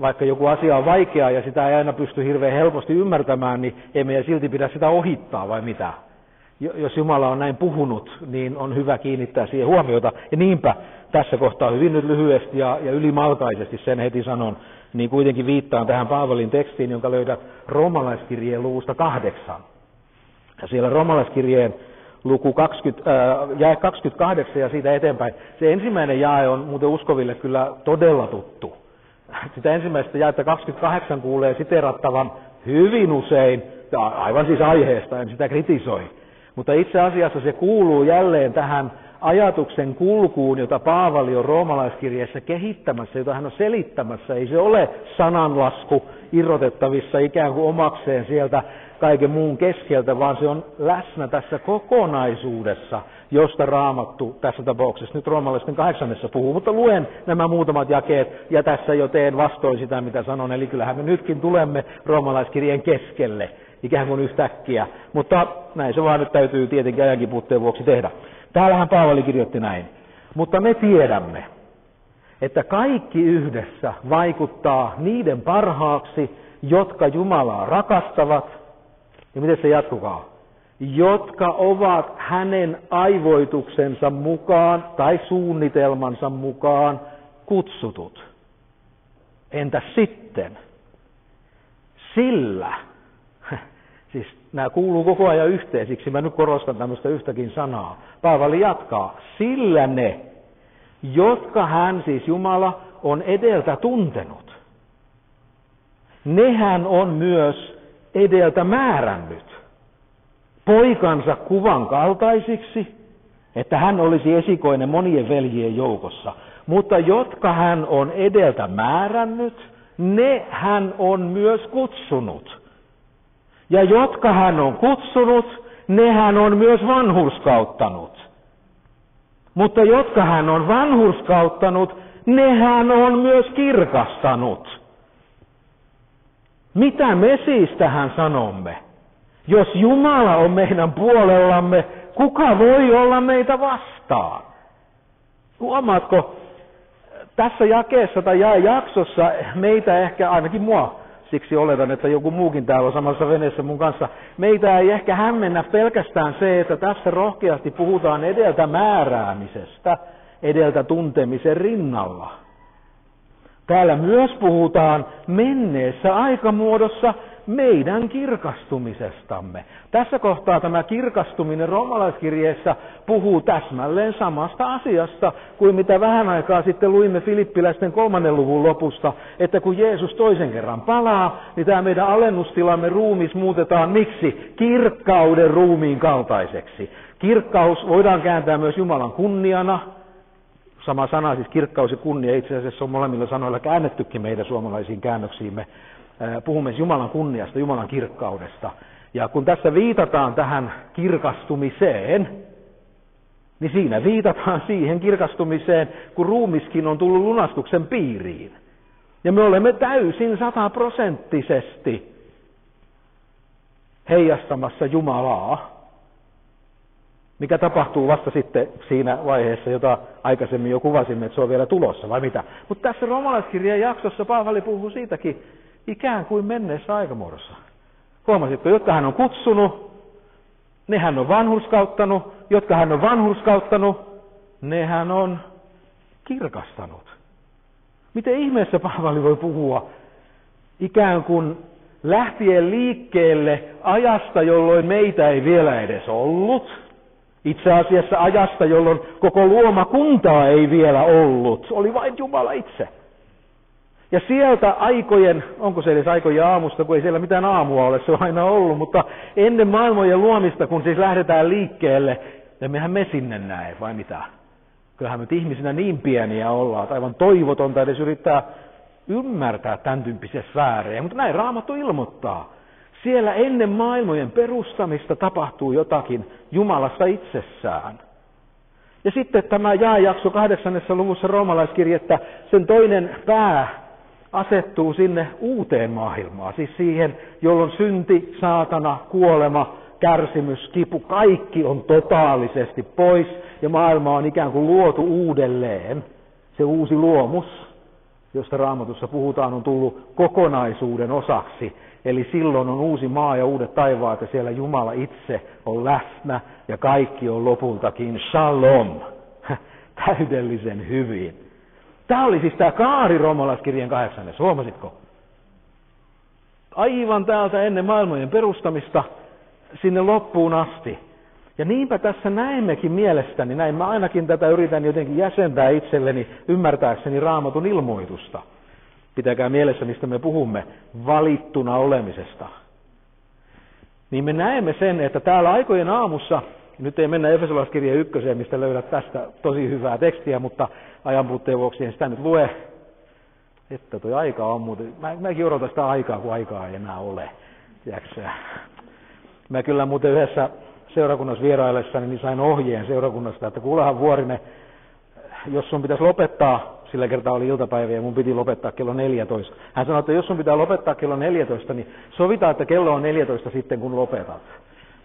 Speaker 2: vaikka joku asia on vaikea ja sitä ei aina pysty hirveän helposti ymmärtämään, niin ei meidän silti pidä sitä ohittaa vai mitä? Jos Jumala on näin puhunut, niin on hyvä kiinnittää siihen huomiota. Ja niinpä tässä kohtaa hyvin nyt lyhyesti ja, ja ylimalkaisesti sen heti sanon, niin kuitenkin viittaan tähän Paavalin tekstiin, jonka löydät romalaiskirjeen luvusta kahdeksan. Ja siellä romalaiskirjeen luku 20, äh, jae 28 ja siitä eteenpäin. Se ensimmäinen jae on muuten uskoville kyllä todella tuttu. Sitä ensimmäistä jaetta 28 kuulee siterattavan hyvin usein, aivan siis aiheesta, en sitä kritisoi. Mutta itse asiassa se kuuluu jälleen tähän ajatuksen kulkuun, jota Paavali on roomalaiskirjeessä kehittämässä, jota hän on selittämässä. Ei se ole sananlasku irrotettavissa ikään kuin omakseen sieltä kaiken muun keskeltä, vaan se on läsnä tässä kokonaisuudessa, josta raamattu tässä tapauksessa nyt roomalaisten kahdeksannessa puhuu. Mutta luen nämä muutamat jakeet ja tässä jo teen vastoin sitä, mitä sanon. Eli kyllähän me nytkin tulemme roomalaiskirjeen keskelle ikään kuin yhtäkkiä. Mutta näin se vaan nyt täytyy tietenkin ajankin puutteen vuoksi tehdä. Täällähän Paavali kirjoitti näin. Mutta me tiedämme, että kaikki yhdessä vaikuttaa niiden parhaaksi, jotka Jumalaa rakastavat. Ja miten se jatkukaa? Jotka ovat hänen aivoituksensa mukaan tai suunnitelmansa mukaan kutsutut. Entä sitten? Sillä Siis nämä kuuluu koko ajan yhteen, siksi mä nyt korostan tämmöistä yhtäkin sanaa. Paavali jatkaa, sillä ne, jotka hän siis Jumala on edeltä tuntenut, nehän on myös edeltä määrännyt poikansa kuvan kaltaisiksi, että hän olisi esikoinen monien veljien joukossa. Mutta jotka hän on edeltä määrännyt, ne hän on myös kutsunut. Ja jotka hän on kutsunut, ne hän on myös vanhurskauttanut. Mutta jotka hän on vanhurskauttanut, ne hän on myös kirkastanut. Mitä me siis tähän sanomme? Jos Jumala on meidän puolellamme, kuka voi olla meitä vastaan? Huomaatko, tässä jakeessa tai jaksossa meitä ehkä, ainakin mua, siksi oletan, että joku muukin täällä on samassa veneessä mun kanssa. Meitä ei ehkä hämmennä pelkästään se, että tässä rohkeasti puhutaan edeltä määräämisestä, edeltä tuntemisen rinnalla. Täällä myös puhutaan menneessä aikamuodossa meidän kirkastumisestamme. Tässä kohtaa tämä kirkastuminen romalaiskirjeessä puhuu täsmälleen samasta asiasta kuin mitä vähän aikaa sitten luimme Filippiläisten kolmannen luvun lopusta, että kun Jeesus toisen kerran palaa, niin tämä meidän alennustilamme ruumis muutetaan miksi? Kirkkauden ruumiin kaltaiseksi. Kirkkaus voidaan kääntää myös Jumalan kunniana, sama sana, siis kirkkaus ja kunnia, itse asiassa on molemmilla sanoilla käännettykin meidän suomalaisiin käännöksiimme. Puhumme siis Jumalan kunniasta, Jumalan kirkkaudesta. Ja kun tässä viitataan tähän kirkastumiseen, niin siinä viitataan siihen kirkastumiseen, kun ruumiskin on tullut lunastuksen piiriin. Ja me olemme täysin sataprosenttisesti heijastamassa Jumalaa mikä tapahtuu vasta sitten siinä vaiheessa, jota aikaisemmin jo kuvasimme, että se on vielä tulossa, vai mitä? Mutta tässä romalaiskirjan jaksossa Paavali puhuu siitäkin ikään kuin menneessä aikamuodossa. Huomasitko, jotka hän on kutsunut, ne hän on vanhurskauttanut, jotka hän on vanhurskauttanut, ne hän on kirkastanut. Miten ihmeessä Paavali voi puhua ikään kuin lähtien liikkeelle ajasta, jolloin meitä ei vielä edes ollut – itse asiassa ajasta, jolloin koko luomakuntaa ei vielä ollut. Oli vain Jumala itse. Ja sieltä aikojen, onko se edes aikojen aamusta, kun ei siellä mitään aamua ole, se on aina ollut, mutta ennen maailmojen luomista, kun siis lähdetään liikkeelle, ja mehän me sinne näe, vai mitä? Kyllähän me ihmisinä niin pieniä ollaan, että aivan toivotonta edes yrittää ymmärtää tämän tyyppisiä sfäärejä, mutta näin Raamattu ilmoittaa. Siellä ennen maailmojen perustamista tapahtuu jotakin Jumalassa itsessään. Ja sitten tämä jaajakso kahdeksannessa luvussa roomalaiskirjettä, sen toinen pää asettuu sinne uuteen maailmaan, siis siihen, jolloin synti, saatana, kuolema, kärsimys, kipu, kaikki on totaalisesti pois ja maailma on ikään kuin luotu uudelleen. Se uusi luomus, josta raamatussa puhutaan, on tullut kokonaisuuden osaksi Eli silloin on uusi maa ja uudet taivaat ja siellä Jumala itse on läsnä ja kaikki on lopultakin shalom. Täydellisen hyvin. Tämä oli siis tämä kaari romalaiskirjan kahdeksannes, huomasitko? Aivan täältä ennen maailmojen perustamista sinne loppuun asti. Ja niinpä tässä näemmekin mielestäni, näin mä ainakin tätä yritän jotenkin jäsentää itselleni ymmärtääkseni raamatun ilmoitusta – pitäkää mielessä, mistä me puhumme, valittuna olemisesta. Niin me näemme sen, että täällä aikojen aamussa, nyt ei mennä Efesolaiskirjeen ykköseen, mistä löydät tästä tosi hyvää tekstiä, mutta ajanpuutteen vuoksi en sitä nyt lue. Että toi aika on muuten, mä, mäkin odotan sitä aikaa, kun aikaa ei enää ole. Tiedätkö? Mä kyllä muuten yhdessä seurakunnassa vieraillessani niin sain ohjeen seurakunnasta, että kuulehan Vuorinen, jos sun pitäisi lopettaa sillä kertaa oli iltapäivä ja mun piti lopettaa kello 14. Hän sanoi, että jos sun pitää lopettaa kello 14, niin sovitaan, että kello on 14 sitten kun lopetat.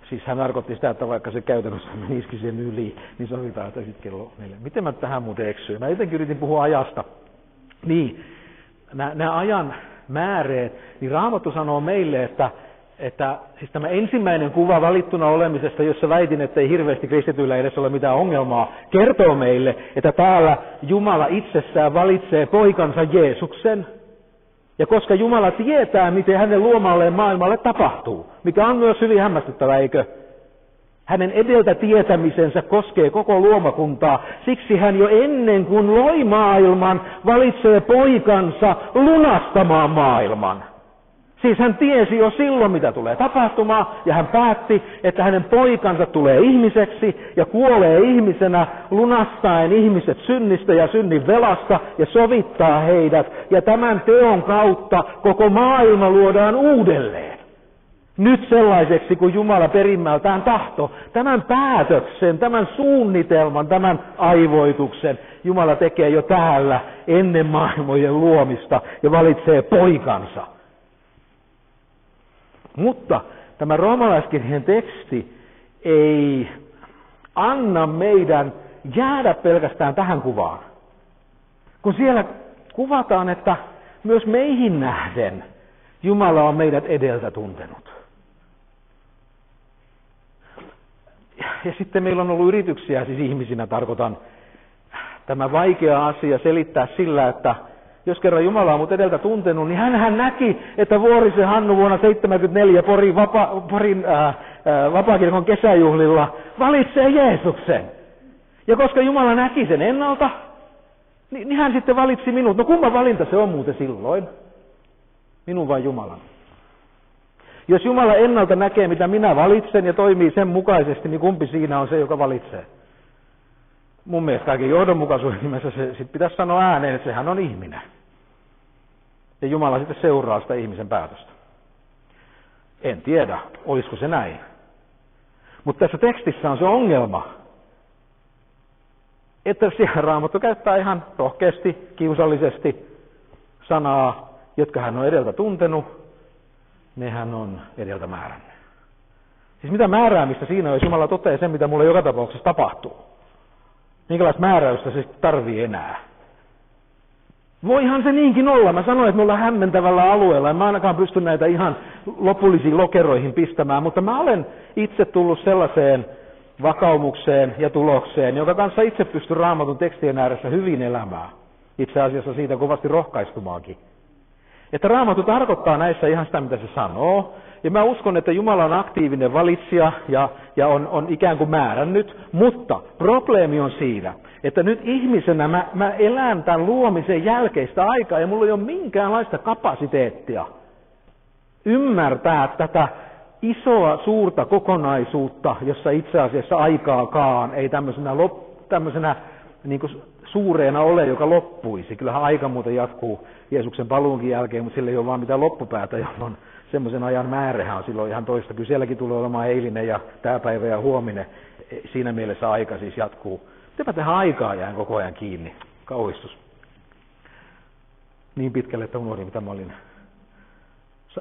Speaker 2: Siis hän tarkoitti sitä, että vaikka se käytännössä menisikin sen yli, niin sovitaan, että sitten kello 4. Miten mä tähän muuten eksyin? Mä jotenkin yritin puhua ajasta. Niin, nämä ajan määreet, niin Raamattu sanoo meille, että että siis tämä ensimmäinen kuva valittuna olemisesta, jossa väitin, että ei hirveästi kristityillä edes ole mitään ongelmaa, kertoo meille, että täällä Jumala itsessään valitsee poikansa Jeesuksen. Ja koska Jumala tietää, miten hänen luomalleen maailmalle tapahtuu, mikä on myös hyvin hämmästyttävä, eikö? Hänen edeltä tietämisensä koskee koko luomakuntaa. Siksi hän jo ennen kuin loi maailman, valitsee poikansa lunastamaan maailman. Siis hän tiesi jo silloin, mitä tulee tapahtumaan, ja hän päätti, että hänen poikansa tulee ihmiseksi ja kuolee ihmisenä lunastaen ihmiset synnistä ja synnin velasta ja sovittaa heidät. Ja tämän teon kautta koko maailma luodaan uudelleen. Nyt sellaiseksi kuin Jumala perimmältään tahto. Tämän päätöksen, tämän suunnitelman, tämän aivoituksen Jumala tekee jo täällä ennen maailmojen luomista ja valitsee poikansa. Mutta tämä roomalaiskirjeen teksti ei anna meidän jäädä pelkästään tähän kuvaan. Kun siellä kuvataan, että myös meihin nähden Jumala on meidät edeltä tuntenut. Ja sitten meillä on ollut yrityksiä, siis ihmisinä tarkoitan, tämä vaikea asia selittää sillä, että jos kerran Jumala on mut edeltä tuntenut, niin hän näki, että Vuorisen Hannu vuonna 1974 Porin, vapa, Porin ää, ää, vapaakirkon kesäjuhlilla valitsee Jeesuksen. Ja koska Jumala näki sen ennalta, niin, niin hän sitten valitsi minut. No kumma valinta se on muuten silloin? Minun vai Jumalan? Jos Jumala ennalta näkee, mitä minä valitsen ja toimii sen mukaisesti, niin kumpi siinä on se, joka valitsee? Mun mielestä kaiken johdonmukaisuuden nimessä se sit pitäisi sanoa ääneen, että sehän on ihminen. Ja Jumala sitten seuraa sitä ihmisen päätöstä. En tiedä, olisiko se näin. Mutta tässä tekstissä on se ongelma, että siellä Raamattu käyttää ihan rohkeasti, kiusallisesti sanaa, jotka hän on edeltä tuntenut, ne hän on edeltä määrännyt. Siis mitä määräämistä siinä on, jos Jumala toteaa sen, mitä mulle joka tapauksessa tapahtuu? Minkälaista määräystä se tarvii enää? Voihan se niinkin olla. Mä sanoin, että me ollaan hämmentävällä alueella. En mä ainakaan pysty näitä ihan lopullisiin lokeroihin pistämään, mutta mä olen itse tullut sellaiseen vakaumukseen ja tulokseen, jonka kanssa itse pystyn raamatun tekstien ääressä hyvin elämään. Itse asiassa siitä kovasti rohkaistumaakin. Että raamattu tarkoittaa näissä ihan sitä, mitä se sanoo. Ja mä uskon, että Jumala on aktiivinen valitsija ja, ja on, on ikään kuin määrännyt, mutta probleemi on siinä, että nyt ihmisenä mä, mä elän tämän luomisen jälkeistä aikaa ja mulla ei ole minkäänlaista kapasiteettia ymmärtää tätä isoa suurta kokonaisuutta, jossa itse asiassa aikaakaan ei tämmöisenä, lop, tämmöisenä niin kuin suureena ole, joka loppuisi. Kyllähän aika muuten jatkuu Jeesuksen paluunkin jälkeen, mutta sillä ei ole vaan mitään loppupäätä, jolloin semmoisen ajan määrähän on silloin ihan toista. Kyllä sielläkin tulee olemaan eilinen ja tämä päivä ja huominen. Siinä mielessä aika siis jatkuu. Mitäpä tähän aikaa jään koko ajan kiinni? Kauhistus. Niin pitkälle, että unohdin, mitä mä olin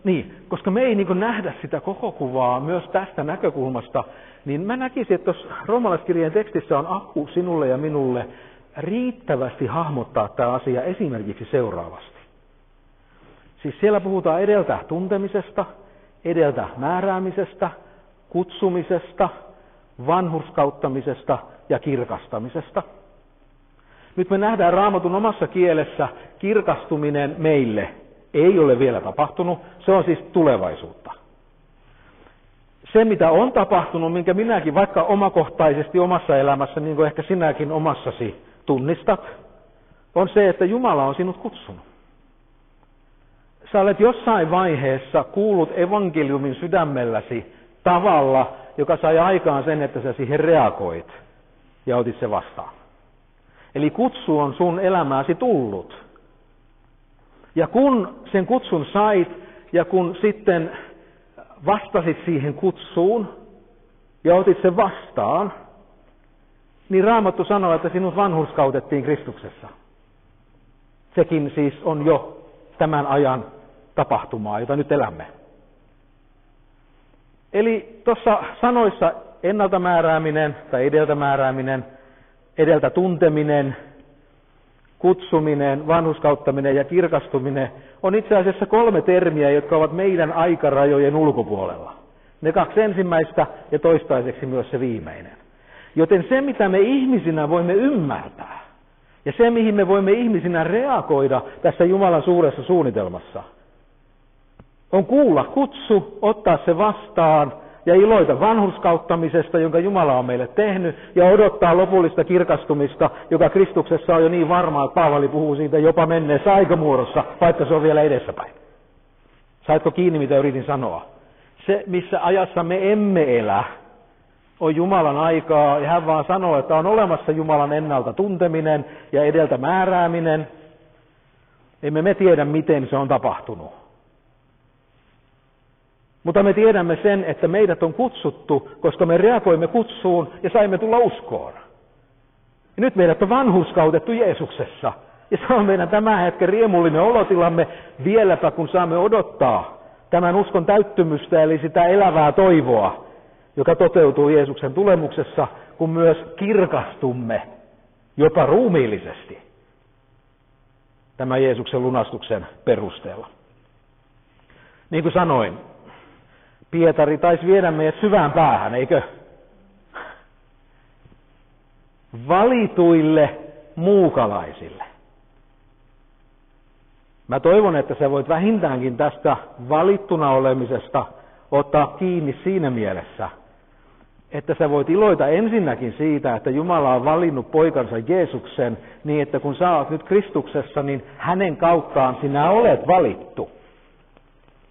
Speaker 2: niin, koska me ei niin nähdä sitä koko kuvaa myös tästä näkökulmasta, niin mä näkisin, että tuossa roomalaiskirjeen tekstissä on apu sinulle ja minulle riittävästi hahmottaa tämä asia esimerkiksi seuraavasti. Siis siellä puhutaan edeltä tuntemisesta, edeltä määräämisestä, kutsumisesta, vanhurskauttamisesta ja kirkastamisesta. Nyt me nähdään raamatun omassa kielessä kirkastuminen meille ei ole vielä tapahtunut, se on siis tulevaisuutta. Se, mitä on tapahtunut, minkä minäkin vaikka omakohtaisesti omassa elämässä, niin kuin ehkä sinäkin omassasi tunnistat, on se, että Jumala on sinut kutsunut. Sä olet jossain vaiheessa kuullut evankeliumin sydämelläsi tavalla, joka sai aikaan sen, että sä siihen reagoit ja otit se vastaan. Eli kutsu on sun elämääsi tullut. Ja kun sen kutsun sait ja kun sitten vastasit siihen kutsuun ja otit sen vastaan, niin Raamattu sanoo, että sinut vanhurskautettiin Kristuksessa. Sekin siis on jo tämän ajan tapahtumaa, jota nyt elämme. Eli tuossa sanoissa ennalta määrääminen tai edeltä määrääminen, edeltä tunteminen, kutsuminen, vanhuskauttaminen ja kirkastuminen on itse asiassa kolme termiä, jotka ovat meidän aikarajojen ulkopuolella. Ne kaksi ensimmäistä ja toistaiseksi myös se viimeinen. Joten se, mitä me ihmisinä voimme ymmärtää, ja se, mihin me voimme ihmisinä reagoida tässä Jumalan suuressa suunnitelmassa, on kuulla kutsu, ottaa se vastaan ja iloita vanhurskauttamisesta, jonka Jumala on meille tehnyt, ja odottaa lopullista kirkastumista, joka Kristuksessa on jo niin varmaa, että Paavali puhuu siitä jopa menneessä aikamuodossa, vaikka se on vielä edessäpäin. Saitko kiinni, mitä yritin sanoa? Se, missä ajassa me emme elä, on Jumalan aikaa, ja hän vaan sanoo, että on olemassa Jumalan ennalta tunteminen ja edeltä määrääminen. Emme me tiedä, miten se on tapahtunut. Mutta me tiedämme sen, että meidät on kutsuttu, koska me reagoimme kutsuun ja saimme tulla uskoon. Ja nyt meidät on vanhuskautettu Jeesuksessa. Ja se on meidän tämän hetken riemullinen olotilamme vieläpä, kun saamme odottaa tämän uskon täyttymystä, eli sitä elävää toivoa, joka toteutuu Jeesuksen tulemuksessa, kun myös kirkastumme jopa ruumiillisesti tämän Jeesuksen lunastuksen perusteella. Niin kuin sanoin, Pietari taisi viedä meidät syvään päähän, eikö? Valituille muukalaisille. Mä toivon, että sä voit vähintäänkin tästä valittuna olemisesta ottaa kiinni siinä mielessä, että sä voit iloita ensinnäkin siitä, että Jumala on valinnut poikansa Jeesuksen niin, että kun sä oot nyt Kristuksessa, niin hänen kauttaan sinä olet valittu.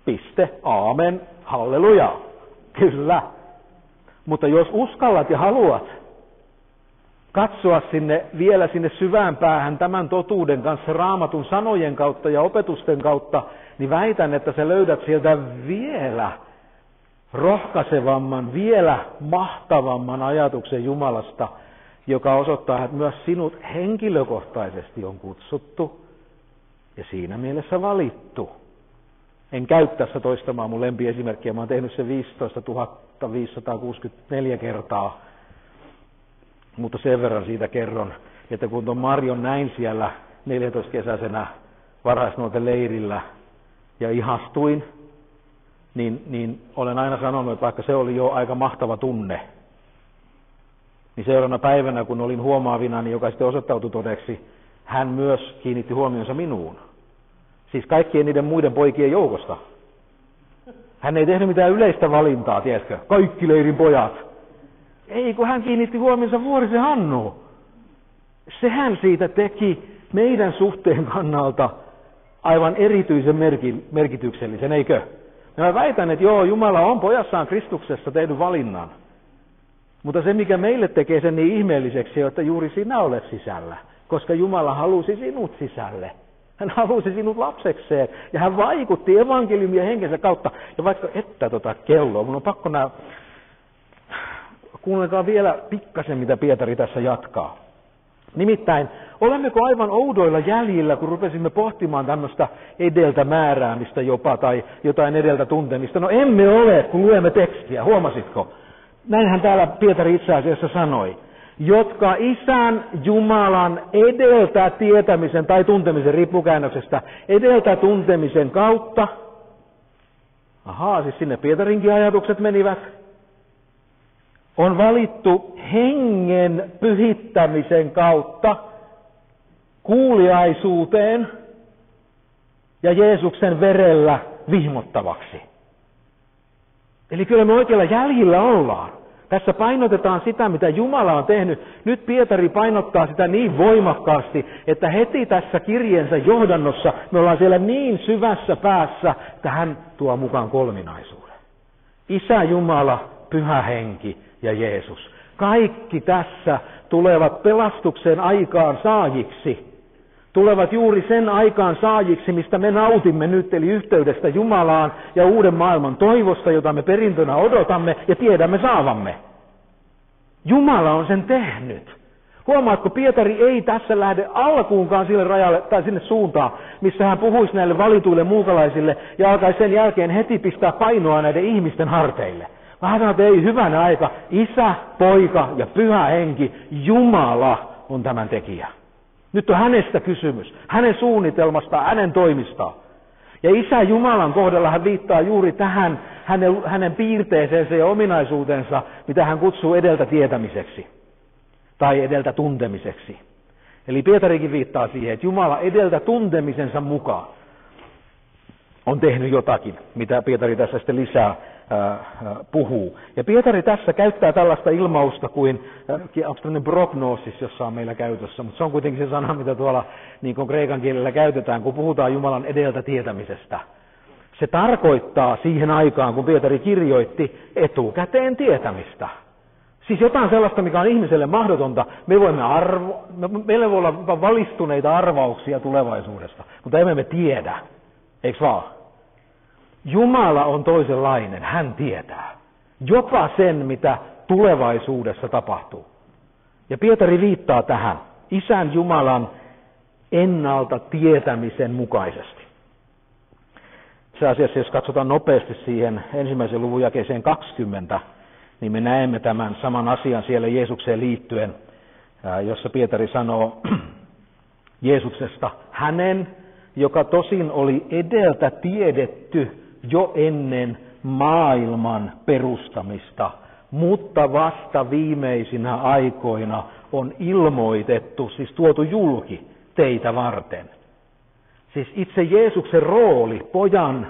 Speaker 2: Piste, aamen, halleluja. Kyllä. Mutta jos uskallat ja haluat katsoa sinne vielä sinne syvään päähän tämän totuuden kanssa raamatun sanojen kautta ja opetusten kautta, niin väitän, että sä löydät sieltä vielä rohkaisevamman, vielä mahtavamman ajatuksen Jumalasta, joka osoittaa, että myös sinut henkilökohtaisesti on kutsuttu ja siinä mielessä valittu. En käy tässä toistamaan mun lempiesimerkkiä, mä oon tehnyt sen 15 564 kertaa, mutta sen verran siitä kerron, että kun tuon Marion näin siellä 14-kesäisenä varhaisnuorten leirillä ja ihastuin, niin, niin olen aina sanonut, että vaikka se oli jo aika mahtava tunne, niin seuraavana päivänä, kun olin huomaavina, niin joka sitten osoittautui todeksi, hän myös kiinnitti huomionsa minuun. Siis kaikkien niiden muiden poikien joukosta. Hän ei tehnyt mitään yleistä valintaa, tiedätkö? Kaikki leirin pojat. Ei, kun hän kiinnitti huomionsa Vuorisen Hannu. Sehän siitä teki meidän suhteen kannalta aivan erityisen merkityksellisen, eikö? Ja mä väitän, että joo, Jumala on pojassaan Kristuksessa tehnyt valinnan. Mutta se, mikä meille tekee sen niin ihmeelliseksi, on, että juuri sinä olet sisällä. Koska Jumala halusi sinut sisälle. Hän halusi sinut lapsekseen. Ja hän vaikutti evankeliumia henkensä kautta. Ja vaikka että tota kelloa, mun on pakko nämä... Kuunnelkaa vielä pikkasen, mitä Pietari tässä jatkaa. Nimittäin, olemmeko aivan oudoilla jäljillä, kun rupesimme pohtimaan tämmöistä edeltä määräämistä jopa tai jotain edeltä tuntemista? No emme ole, kun luemme tekstiä, huomasitko? Näinhän täällä Pietari itse asiassa sanoi. Jotka isän Jumalan edeltä tietämisen tai tuntemisen, riippukäännöksestä, edeltä tuntemisen kautta, ahaa, siis sinne Pietarinkin ajatukset menivät, on valittu hengen pyhittämisen kautta kuuliaisuuteen ja Jeesuksen verellä vihmottavaksi. Eli kyllä me oikealla jäljillä ollaan. Tässä painotetaan sitä, mitä Jumala on tehnyt. Nyt Pietari painottaa sitä niin voimakkaasti, että heti tässä kirjeensä johdannossa me ollaan siellä niin syvässä päässä, että hän tuo mukaan kolminaisuuden. Isä Jumala, Pyhä Henki ja Jeesus. Kaikki tässä tulevat pelastuksen aikaan saajiksi. Tulevat juuri sen aikaan saajiksi, mistä me nautimme nyt, eli yhteydestä Jumalaan ja uuden maailman toivosta, jota me perintönä odotamme ja tiedämme saavamme. Jumala on sen tehnyt. Huomaatko, Pietari ei tässä lähde alkuunkaan sille rajalle tai sinne suuntaan, missä hän puhuisi näille valituille muukalaisille ja alkaisi sen jälkeen heti pistää painoa näiden ihmisten harteille. Mä sanon, että ei hyvänä aika. Isä, poika ja pyhä henki, Jumala on tämän tekijä. Nyt on hänestä kysymys, hänen suunnitelmastaan, hänen toimistaan. Ja Isä Jumalan kohdalla hän viittaa juuri tähän hänen, hänen piirteeseensä ja ominaisuutensa, mitä hän kutsuu edeltä tietämiseksi tai edeltä tuntemiseksi. Eli Pietarikin viittaa siihen, että Jumala edeltä tuntemisensa mukaan on tehnyt jotakin, mitä Pietari tässä sitten lisää puhuu. Ja Pietari tässä käyttää tällaista ilmausta kuin, onko tämmöinen prognoosis, jossa on meillä käytössä, mutta se on kuitenkin se sana, mitä tuolla niin kuin kreikan kielellä käytetään, kun puhutaan Jumalan edeltä tietämisestä. Se tarkoittaa siihen aikaan, kun Pietari kirjoitti etukäteen tietämistä. Siis jotain sellaista, mikä on ihmiselle mahdotonta. Me voimme arvo, meillä voi olla valistuneita arvauksia tulevaisuudesta, mutta emme me tiedä. Eikö vaan? Jumala on toisenlainen, hän tietää. Jopa sen, mitä tulevaisuudessa tapahtuu. Ja Pietari viittaa tähän isän Jumalan ennalta tietämisen mukaisesti. Se asiassa, jos katsotaan nopeasti siihen ensimmäisen luvun jakeeseen 20, niin me näemme tämän saman asian siellä Jeesukseen liittyen, jossa Pietari sanoo Jeesuksesta, hänen, joka tosin oli edeltä tiedetty jo ennen maailman perustamista, mutta vasta viimeisinä aikoina on ilmoitettu, siis tuotu julki teitä varten. Siis itse Jeesuksen rooli, pojan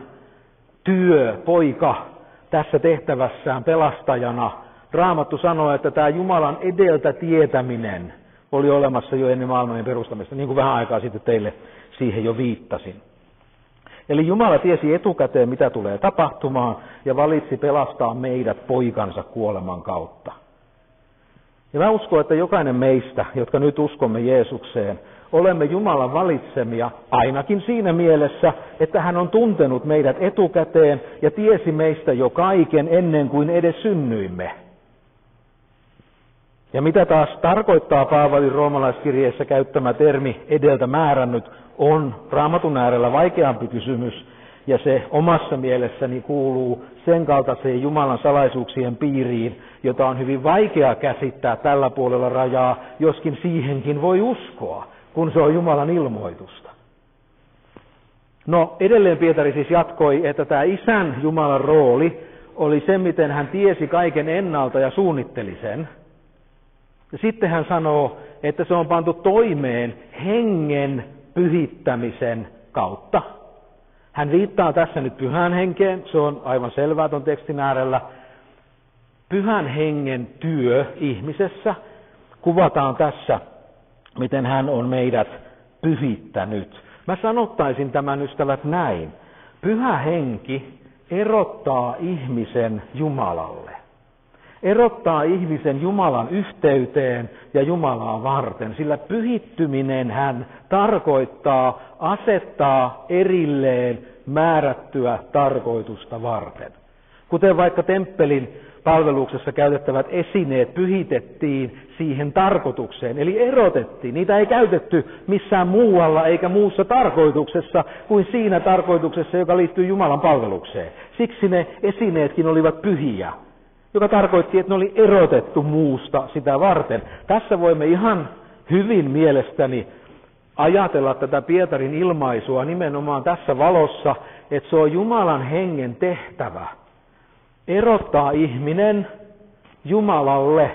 Speaker 2: työ, poika tässä tehtävässään pelastajana. Raamattu sanoo, että tämä Jumalan edeltä tietäminen oli olemassa jo ennen maailman perustamista, niin kuin vähän aikaa sitten teille siihen jo viittasin. Eli Jumala tiesi etukäteen, mitä tulee tapahtumaan, ja valitsi pelastaa meidät poikansa kuoleman kautta. Ja mä uskon, että jokainen meistä, jotka nyt uskomme Jeesukseen, olemme Jumalan valitsemia ainakin siinä mielessä, että hän on tuntenut meidät etukäteen ja tiesi meistä jo kaiken ennen kuin edes synnyimme. Ja mitä taas tarkoittaa Paavalin roomalaiskirjeessä käyttämä termi edeltä määrännyt, on raamatun äärellä vaikeampi kysymys, ja se omassa mielessäni kuuluu sen kaltaiseen Jumalan salaisuuksien piiriin, jota on hyvin vaikea käsittää tällä puolella rajaa, joskin siihenkin voi uskoa, kun se on Jumalan ilmoitusta. No edelleen Pietari siis jatkoi, että tämä isän Jumalan rooli oli se, miten hän tiesi kaiken ennalta ja suunnitteli sen – ja sitten hän sanoo, että se on pantu toimeen hengen pyhittämisen kautta. Hän viittaa tässä nyt pyhän henkeen, se on aivan selvää tuon tekstin äärellä. Pyhän hengen työ ihmisessä kuvataan tässä, miten hän on meidät pyhittänyt. Mä sanottaisin tämän ystävät näin. Pyhä henki erottaa ihmisen Jumalalle erottaa ihmisen Jumalan yhteyteen ja Jumalaa varten, sillä pyhittyminen hän tarkoittaa asettaa erilleen määrättyä tarkoitusta varten. Kuten vaikka temppelin palveluksessa käytettävät esineet pyhitettiin siihen tarkoitukseen, eli erotettiin. Niitä ei käytetty missään muualla eikä muussa tarkoituksessa kuin siinä tarkoituksessa, joka liittyy Jumalan palvelukseen. Siksi ne esineetkin olivat pyhiä joka tarkoitti, että ne oli erotettu muusta sitä varten. Tässä voimme ihan hyvin mielestäni ajatella tätä Pietarin ilmaisua nimenomaan tässä valossa, että se on Jumalan hengen tehtävä erottaa ihminen Jumalalle,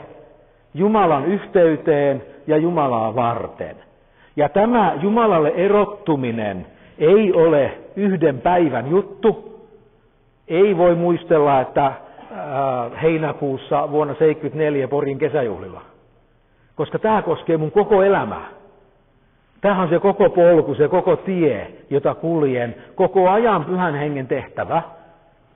Speaker 2: Jumalan yhteyteen ja Jumalaa varten. Ja tämä Jumalalle erottuminen ei ole yhden päivän juttu. Ei voi muistella, että heinäkuussa vuonna 1974 Porin kesäjuhlilla. Koska tämä koskee mun koko elämää. Tämä on se koko polku, se koko tie, jota kuljen. Koko ajan pyhän hengen tehtävä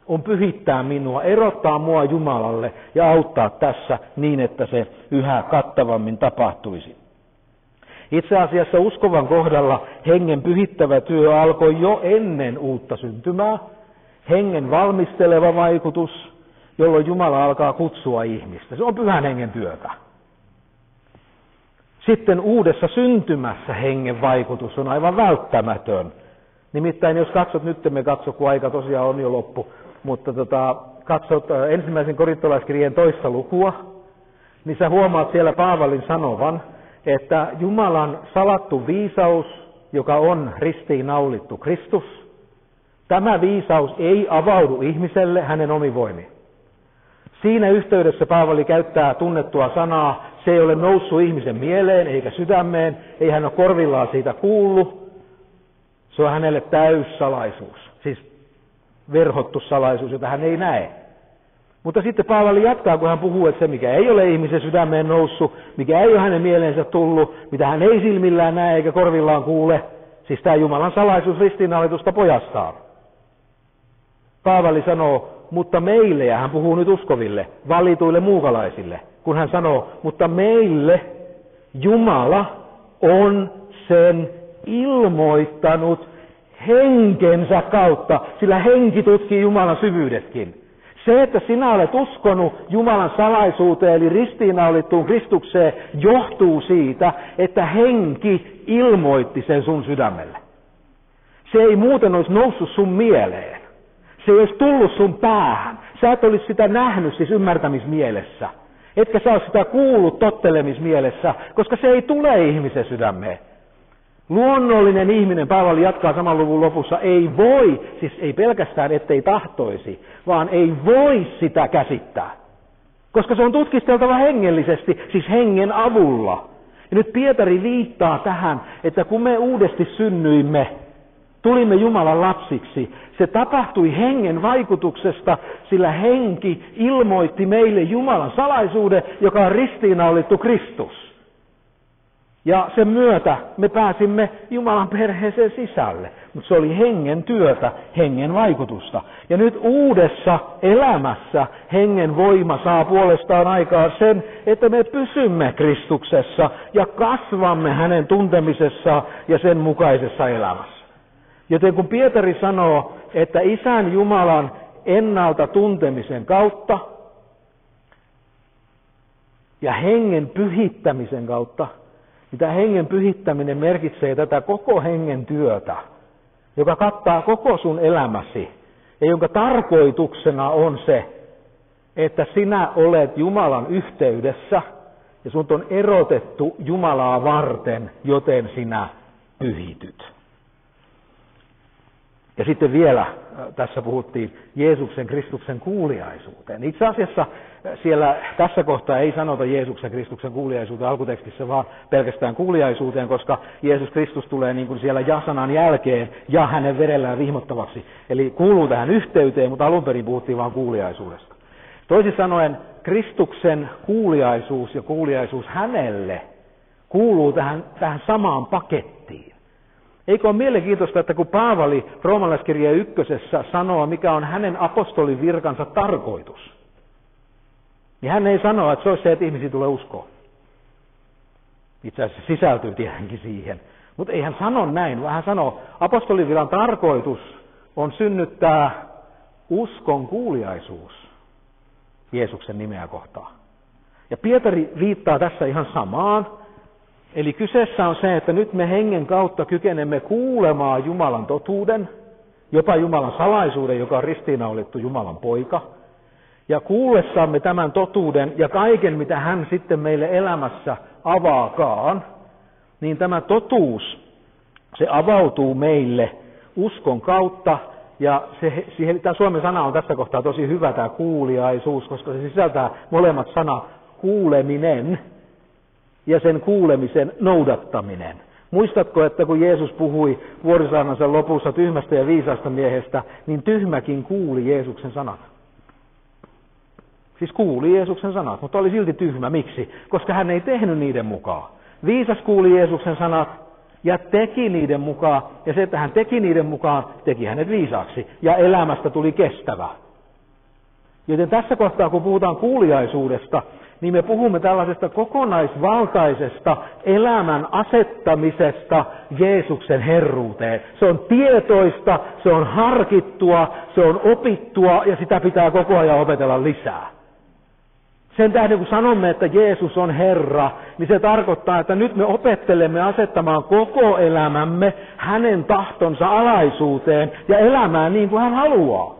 Speaker 2: on pyhittää minua, erottaa mua Jumalalle ja auttaa tässä niin, että se yhä kattavammin tapahtuisi. Itse asiassa uskovan kohdalla hengen pyhittävä työ alkoi jo ennen uutta syntymää. Hengen valmisteleva vaikutus, jolloin Jumala alkaa kutsua ihmistä. Se on pyhän hengen työtä. Sitten uudessa syntymässä hengen vaikutus on aivan välttämätön. Nimittäin jos katsot, nyt me katso, kun aika tosiaan on jo loppu, mutta tota, katsot äh, ensimmäisen korintolaiskirjeen toista lukua, niin sä huomaat siellä Paavalin sanovan, että Jumalan salattu viisaus, joka on ristiin naulittu Kristus, tämä viisaus ei avaudu ihmiselle hänen omivoimiin. Siinä yhteydessä Paavali käyttää tunnettua sanaa, se ei ole noussut ihmisen mieleen eikä sydämeen, ei hän ole korvillaan siitä kuullut. Se on hänelle täyssalaisuus, siis verhottu salaisuus, jota hän ei näe. Mutta sitten Paavali jatkaa, kun hän puhuu, että se mikä ei ole ihmisen sydämeen noussut, mikä ei ole hänen mieleensä tullut, mitä hän ei silmillään näe eikä korvillaan kuule, siis tämä Jumalan salaisuus ristiinnallitusta pojastaan. Paavali sanoo, mutta meille, ja hän puhuu nyt uskoville, valituille muukalaisille, kun hän sanoo, mutta meille Jumala on sen ilmoittanut henkensä kautta, sillä henki tutkii Jumalan syvyydetkin. Se, että sinä olet uskonut Jumalan salaisuuteen, eli ristiinnaulittuun Kristukseen, johtuu siitä, että henki ilmoitti sen sun sydämelle. Se ei muuten olisi noussut sun mieleen. Se ei olisi tullut sun päähän. Sä et olisi sitä nähnyt siis ymmärtämismielessä. Etkä sä ole sitä kuullut tottelemismielessä, koska se ei tule ihmisen sydämeen. Luonnollinen ihminen, Paavali jatkaa saman luvun lopussa, ei voi, siis ei pelkästään ettei tahtoisi, vaan ei voi sitä käsittää. Koska se on tutkisteltava hengellisesti, siis hengen avulla. Ja nyt Pietari viittaa tähän, että kun me uudesti synnyimme, Tulimme Jumalan lapsiksi. Se tapahtui hengen vaikutuksesta, sillä henki ilmoitti meille Jumalan salaisuuden, joka on ristiinnaulittu Kristus. Ja sen myötä me pääsimme Jumalan perheeseen sisälle. Mutta se oli hengen työtä, hengen vaikutusta. Ja nyt uudessa elämässä hengen voima saa puolestaan aikaa sen, että me pysymme Kristuksessa ja kasvamme hänen tuntemisessa ja sen mukaisessa elämässä. Joten kun Pietari sanoo, että Isän Jumalan ennalta tuntemisen kautta ja hengen pyhittämisen kautta, niin hengen pyhittäminen merkitsee tätä koko hengen työtä, joka kattaa koko sun elämäsi ja jonka tarkoituksena on se, että sinä olet Jumalan yhteydessä ja sun on erotettu Jumalaa varten, joten sinä pyhityt. Ja sitten vielä äh, tässä puhuttiin Jeesuksen Kristuksen kuuliaisuuteen. Itse asiassa äh, siellä tässä kohtaa ei sanota Jeesuksen Kristuksen kuuliaisuuteen alkutekstissä, vaan pelkästään kuuliaisuuteen, koska Jeesus Kristus tulee niin kuin siellä ja-sanan jälkeen ja hänen verellään vihmottavaksi. Eli kuuluu tähän yhteyteen, mutta alun perin puhuttiin vain kuuliaisuudesta. Toisin sanoen Kristuksen kuuliaisuus ja kuuliaisuus hänelle kuuluu tähän, tähän samaan pakettiin. Eikö ole mielenkiintoista, että kun Paavali roomalaiskirja ykkösessä sanoo, mikä on hänen apostolin virkansa tarkoitus, niin hän ei sano, että se olisi se, että ihmisiä tulee uskoa. Itse asiassa sisältyy tietenkin siihen. Mutta ei hän sano näin, vaan hän sanoo, apostolin viran tarkoitus on synnyttää uskon kuuliaisuus Jeesuksen nimeä kohtaan. Ja Pietari viittaa tässä ihan samaan, Eli kyseessä on se, että nyt me hengen kautta kykenemme kuulemaan Jumalan totuuden, jopa Jumalan salaisuuden, joka on ristiinnaulittu Jumalan poika. Ja kuullessamme tämän totuuden ja kaiken, mitä hän sitten meille elämässä avaakaan, niin tämä totuus, se avautuu meille uskon kautta. Ja se, siihen, tämä suomen sana on tässä kohtaa tosi hyvä, tämä kuuliaisuus, koska se sisältää molemmat sanat kuuleminen ja sen kuulemisen noudattaminen. Muistatko, että kun Jeesus puhui vuorisaarnansa lopussa tyhmästä ja viisaasta miehestä, niin tyhmäkin kuuli Jeesuksen sanat. Siis kuuli Jeesuksen sanat, mutta oli silti tyhmä. Miksi? Koska hän ei tehnyt niiden mukaan. Viisas kuuli Jeesuksen sanat ja teki niiden mukaan. Ja se, että hän teki niiden mukaan, teki hänet viisaaksi. Ja elämästä tuli kestävä. Joten tässä kohtaa, kun puhutaan kuuliaisuudesta, niin me puhumme tällaisesta kokonaisvaltaisesta elämän asettamisesta Jeesuksen herruuteen. Se on tietoista, se on harkittua, se on opittua ja sitä pitää koko ajan opetella lisää. Sen tähden kun sanomme, että Jeesus on Herra, niin se tarkoittaa, että nyt me opettelemme asettamaan koko elämämme hänen tahtonsa alaisuuteen ja elämään niin kuin hän haluaa.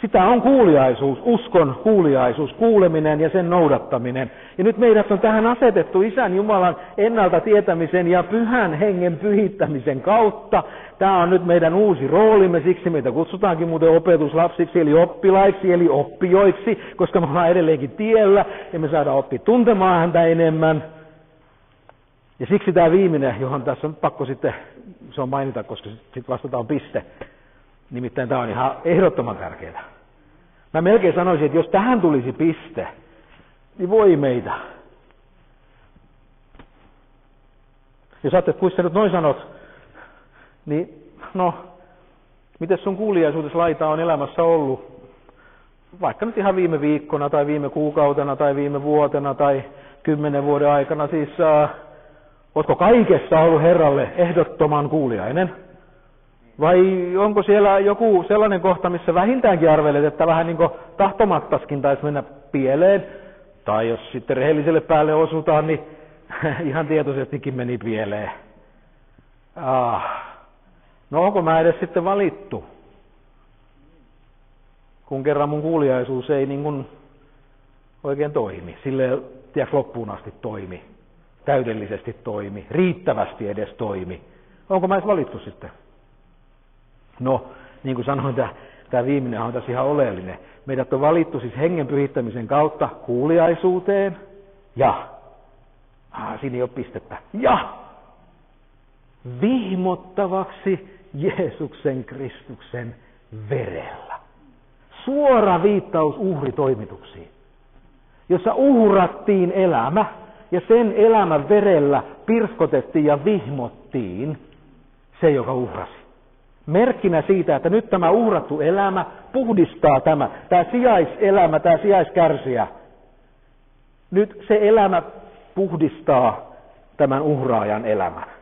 Speaker 2: Sitä on kuuliaisuus, uskon kuuliaisuus, kuuleminen ja sen noudattaminen. Ja nyt meidät on tähän asetettu Isän Jumalan ennalta tietämisen ja pyhän hengen pyhittämisen kautta. Tämä on nyt meidän uusi roolimme, siksi meitä kutsutaankin muuten opetuslapsiksi, eli oppilaiksi, eli oppijoiksi, koska me ollaan edelleenkin tiellä ja me saadaan oppia tuntemaan häntä enemmän. Ja siksi tämä viimeinen, johon tässä on pakko sitten, se on mainita, koska sitten vastataan piste Nimittäin tämä on ihan ehdottoman tärkeää. Mä melkein sanoisin, että jos tähän tulisi piste, niin voi meitä. Jos ajattelet, kun sä nyt noin sanot, niin no, miten sun kuuliaisuudessa laita on elämässä ollut? Vaikka nyt ihan viime viikkona tai viime kuukautena tai viime vuotena tai kymmenen vuoden aikana. Siis äh, oletko kaikessa ollut Herralle ehdottoman kuuliainen? Vai onko siellä joku sellainen kohta, missä vähintäänkin arvelet, että vähän niin kuin tahtomattaskin taisi mennä pieleen? Tai jos sitten rehelliselle päälle osutaan, niin ihan tietoisestikin meni pieleen. Ah. No onko mä edes sitten valittu? Kun kerran mun kuuliaisuus ei niin kuin oikein toimi. Sille tiedä, loppuun asti toimi. Täydellisesti toimi. Riittävästi edes toimi. Onko mä edes valittu sitten? No, niin kuin sanoin, tämä, tämä viimeinen on tässä ihan oleellinen. Meidät on valittu siis hengen pyhittämisen kautta kuuliaisuuteen ja, ah, siinä ei ole pistettä, ja vihmottavaksi Jeesuksen Kristuksen verellä. Suora viittaus uhritoimituksiin, jossa uhrattiin elämä ja sen elämän verellä pirskotettiin ja vihmottiin se, joka uhrasi. Merkkinä siitä, että nyt tämä uhrattu elämä puhdistaa tämä, tämä sijaiselämä, tämä sijaiskärsijä. Nyt se elämä puhdistaa tämän uhraajan elämän.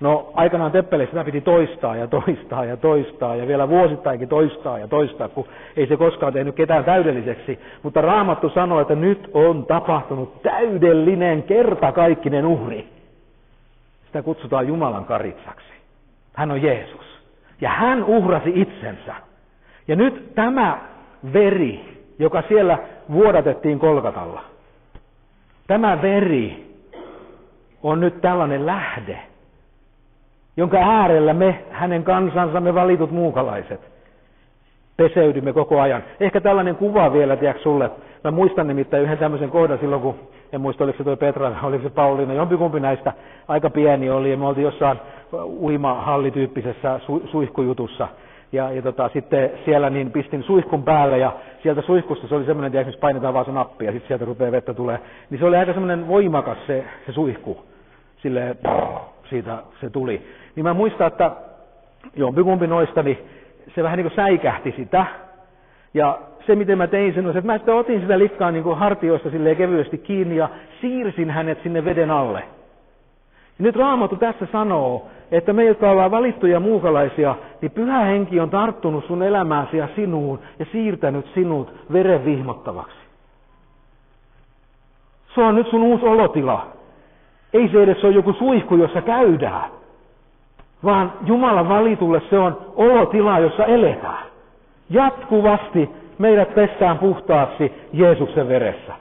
Speaker 2: No aikanaan Teppelissä sitä piti toistaa ja toistaa ja toistaa ja vielä vuosittainkin toistaa ja toistaa, kun ei se koskaan tehnyt ketään täydelliseksi. Mutta Raamattu sanoo, että nyt on tapahtunut täydellinen kertakaikkinen uhri. Sitä kutsutaan Jumalan karitsaksi. Hän on Jeesus. Ja hän uhrasi itsensä. Ja nyt tämä veri, joka siellä vuodatettiin kolkatalla, tämä veri on nyt tällainen lähde, jonka äärellä me, hänen kansansa, me valitut muukalaiset, peseydymme koko ajan. Ehkä tällainen kuva vielä, tiedätkö sulle. Mä muistan nimittäin yhden tämmöisen kohdan silloin, kun, en muista oliko se toi Petra, oliko se Pauliina, jompikumpi näistä, aika pieni oli, ja me oltiin jossain uimahallityyppisessä su, suihkujutussa. Ja, ja tota, sitten siellä niin pistin suihkun päälle ja sieltä suihkusta se oli semmoinen, että missä painetaan vaan se nappi ja sitten sieltä rupeaa vettä tulee. Niin se oli aika semmoinen voimakas se, se suihku. Silleen, siitä se tuli. Niin mä muistan, että jompikumpi noista, niin se vähän niin kuin säikähti sitä. Ja se, miten mä tein sen, on se, että mä sitten otin sitä likkaa niin kuin hartioista silleen kevyesti kiinni ja siirsin hänet sinne veden alle. Nyt Raamattu tässä sanoo, että me, jotka ollaan valittuja muukalaisia, niin pyhä henki on tarttunut sun elämääsi ja sinuun ja siirtänyt sinut veren vihmottavaksi. Se on nyt sun uusi olotila. Ei se edes ole joku suihku, jossa käydään, vaan Jumalan valitulle se on olotila, jossa eletään. Jatkuvasti meidät pestään puhtaaksi Jeesuksen veressä.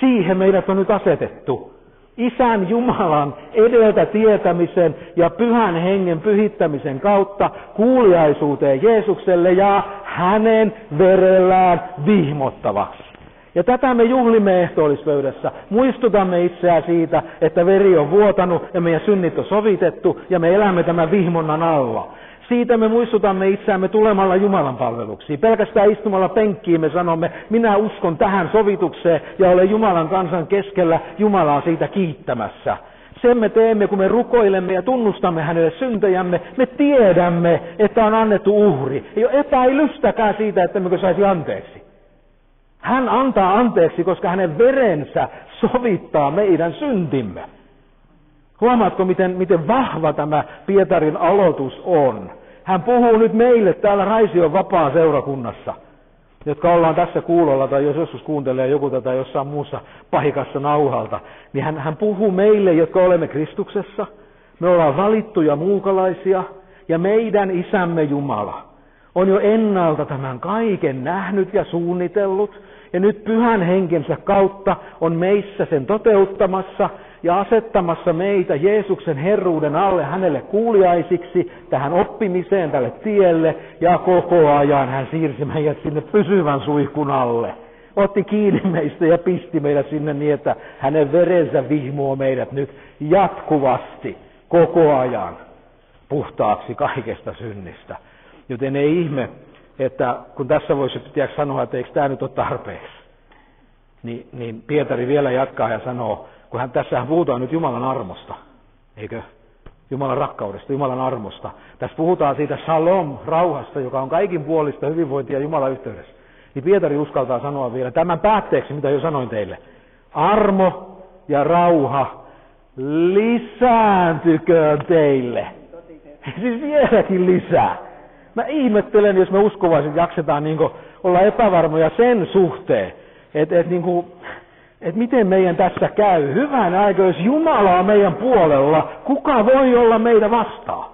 Speaker 2: Siihen meidät on nyt asetettu. Isän Jumalan edeltä tietämisen ja pyhän hengen pyhittämisen kautta kuuliaisuuteen Jeesukselle ja hänen verellään vihmottavaksi. Ja tätä me juhlimme ehtoollispöydässä. Muistutamme itseä siitä, että veri on vuotanut ja meidän synnit on sovitettu ja me elämme tämän vihmonnan alla. Siitä me muistutamme itseämme tulemalla Jumalan palveluksiin. Pelkästään istumalla penkkiin me sanomme, minä uskon tähän sovitukseen ja olen Jumalan kansan keskellä Jumalaa siitä kiittämässä. Sen me teemme, kun me rukoilemme ja tunnustamme hänelle syntejämme. Me tiedämme, että on annettu uhri. Ei ole epäilystäkään siitä, että me saisi anteeksi. Hän antaa anteeksi, koska hänen verensä sovittaa meidän syntimme. Huomaatko, miten, miten vahva tämä Pietarin aloitus on? Hän puhuu nyt meille täällä Raision vapaa seurakunnassa, jotka ollaan tässä kuulolla, tai jos joskus kuuntelee joku tätä jossain muussa paikassa nauhalta, niin hän, hän puhuu meille, jotka olemme Kristuksessa. Me ollaan valittuja muukalaisia, ja meidän isämme Jumala on jo ennalta tämän kaiken nähnyt ja suunnitellut, ja nyt pyhän henkensä kautta on meissä sen toteuttamassa, ja asettamassa meitä Jeesuksen herruuden alle hänelle kuuliaisiksi, tähän oppimiseen, tälle tielle, ja koko ajan hän siirsi meidät sinne pysyvän suihkun alle. Otti kiinni meistä ja pisti meidät sinne niin, että hänen verensä vihmoo meidät nyt jatkuvasti, koko ajan, puhtaaksi kaikesta synnistä. Joten ei ihme, että kun tässä voisi tiedätkö, sanoa, että eikö tämä nyt ole tarpeeksi, niin, niin Pietari vielä jatkaa ja sanoo, kun hän tässä puhutaan nyt Jumalan armosta, eikö? Jumalan rakkaudesta, Jumalan armosta. Tässä puhutaan siitä shalom, rauhasta, joka on kaikin puolista hyvinvointia Jumalan yhteydessä. Niin Pietari uskaltaa sanoa vielä tämän päätteeksi, mitä jo sanoin teille. Armo ja rauha lisääntyköön teille. Siis vieläkin lisää. Mä ihmettelen, jos me uskovaiset jaksetaan niin olla epävarmoja sen suhteen, että et niin että miten meidän tässä käy. Hyvän aika, jos Jumala on meidän puolella, kuka voi olla meitä vastaan?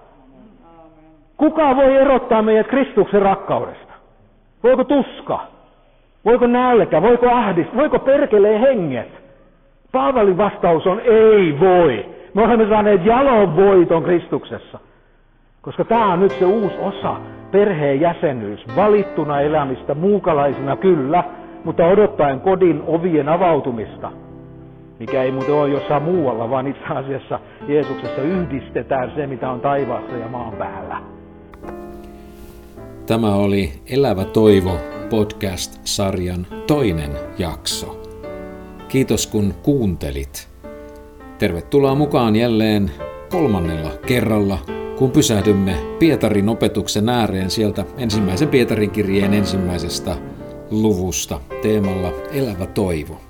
Speaker 2: Kuka voi erottaa meidät Kristuksen rakkaudesta? Voiko tuska? Voiko nälkä? Voiko ahdis? Voiko perkelee henget? Paavalin vastaus on ei voi. Me olemme saaneet jalon voiton Kristuksessa. Koska tämä on nyt se uusi osa, perheen jäsenyys, valittuna elämistä, muukalaisina kyllä, mutta odottaen kodin ovien avautumista. mikä ei muuten ole jossain muualla, vaan itse asiassa Jeesuksessa yhdistetään se, mitä on taivaassa ja maan päällä.
Speaker 1: Tämä oli Elävä toivo podcast-sarjan toinen jakso. Kiitos kun kuuntelit. Tervetuloa mukaan jälleen kolmannella kerralla, kun pysähdymme Pietarin opetuksen ääreen sieltä ensimmäisen Pietarin kirjeen ensimmäisestä luvusta teemalla Elävä toivo.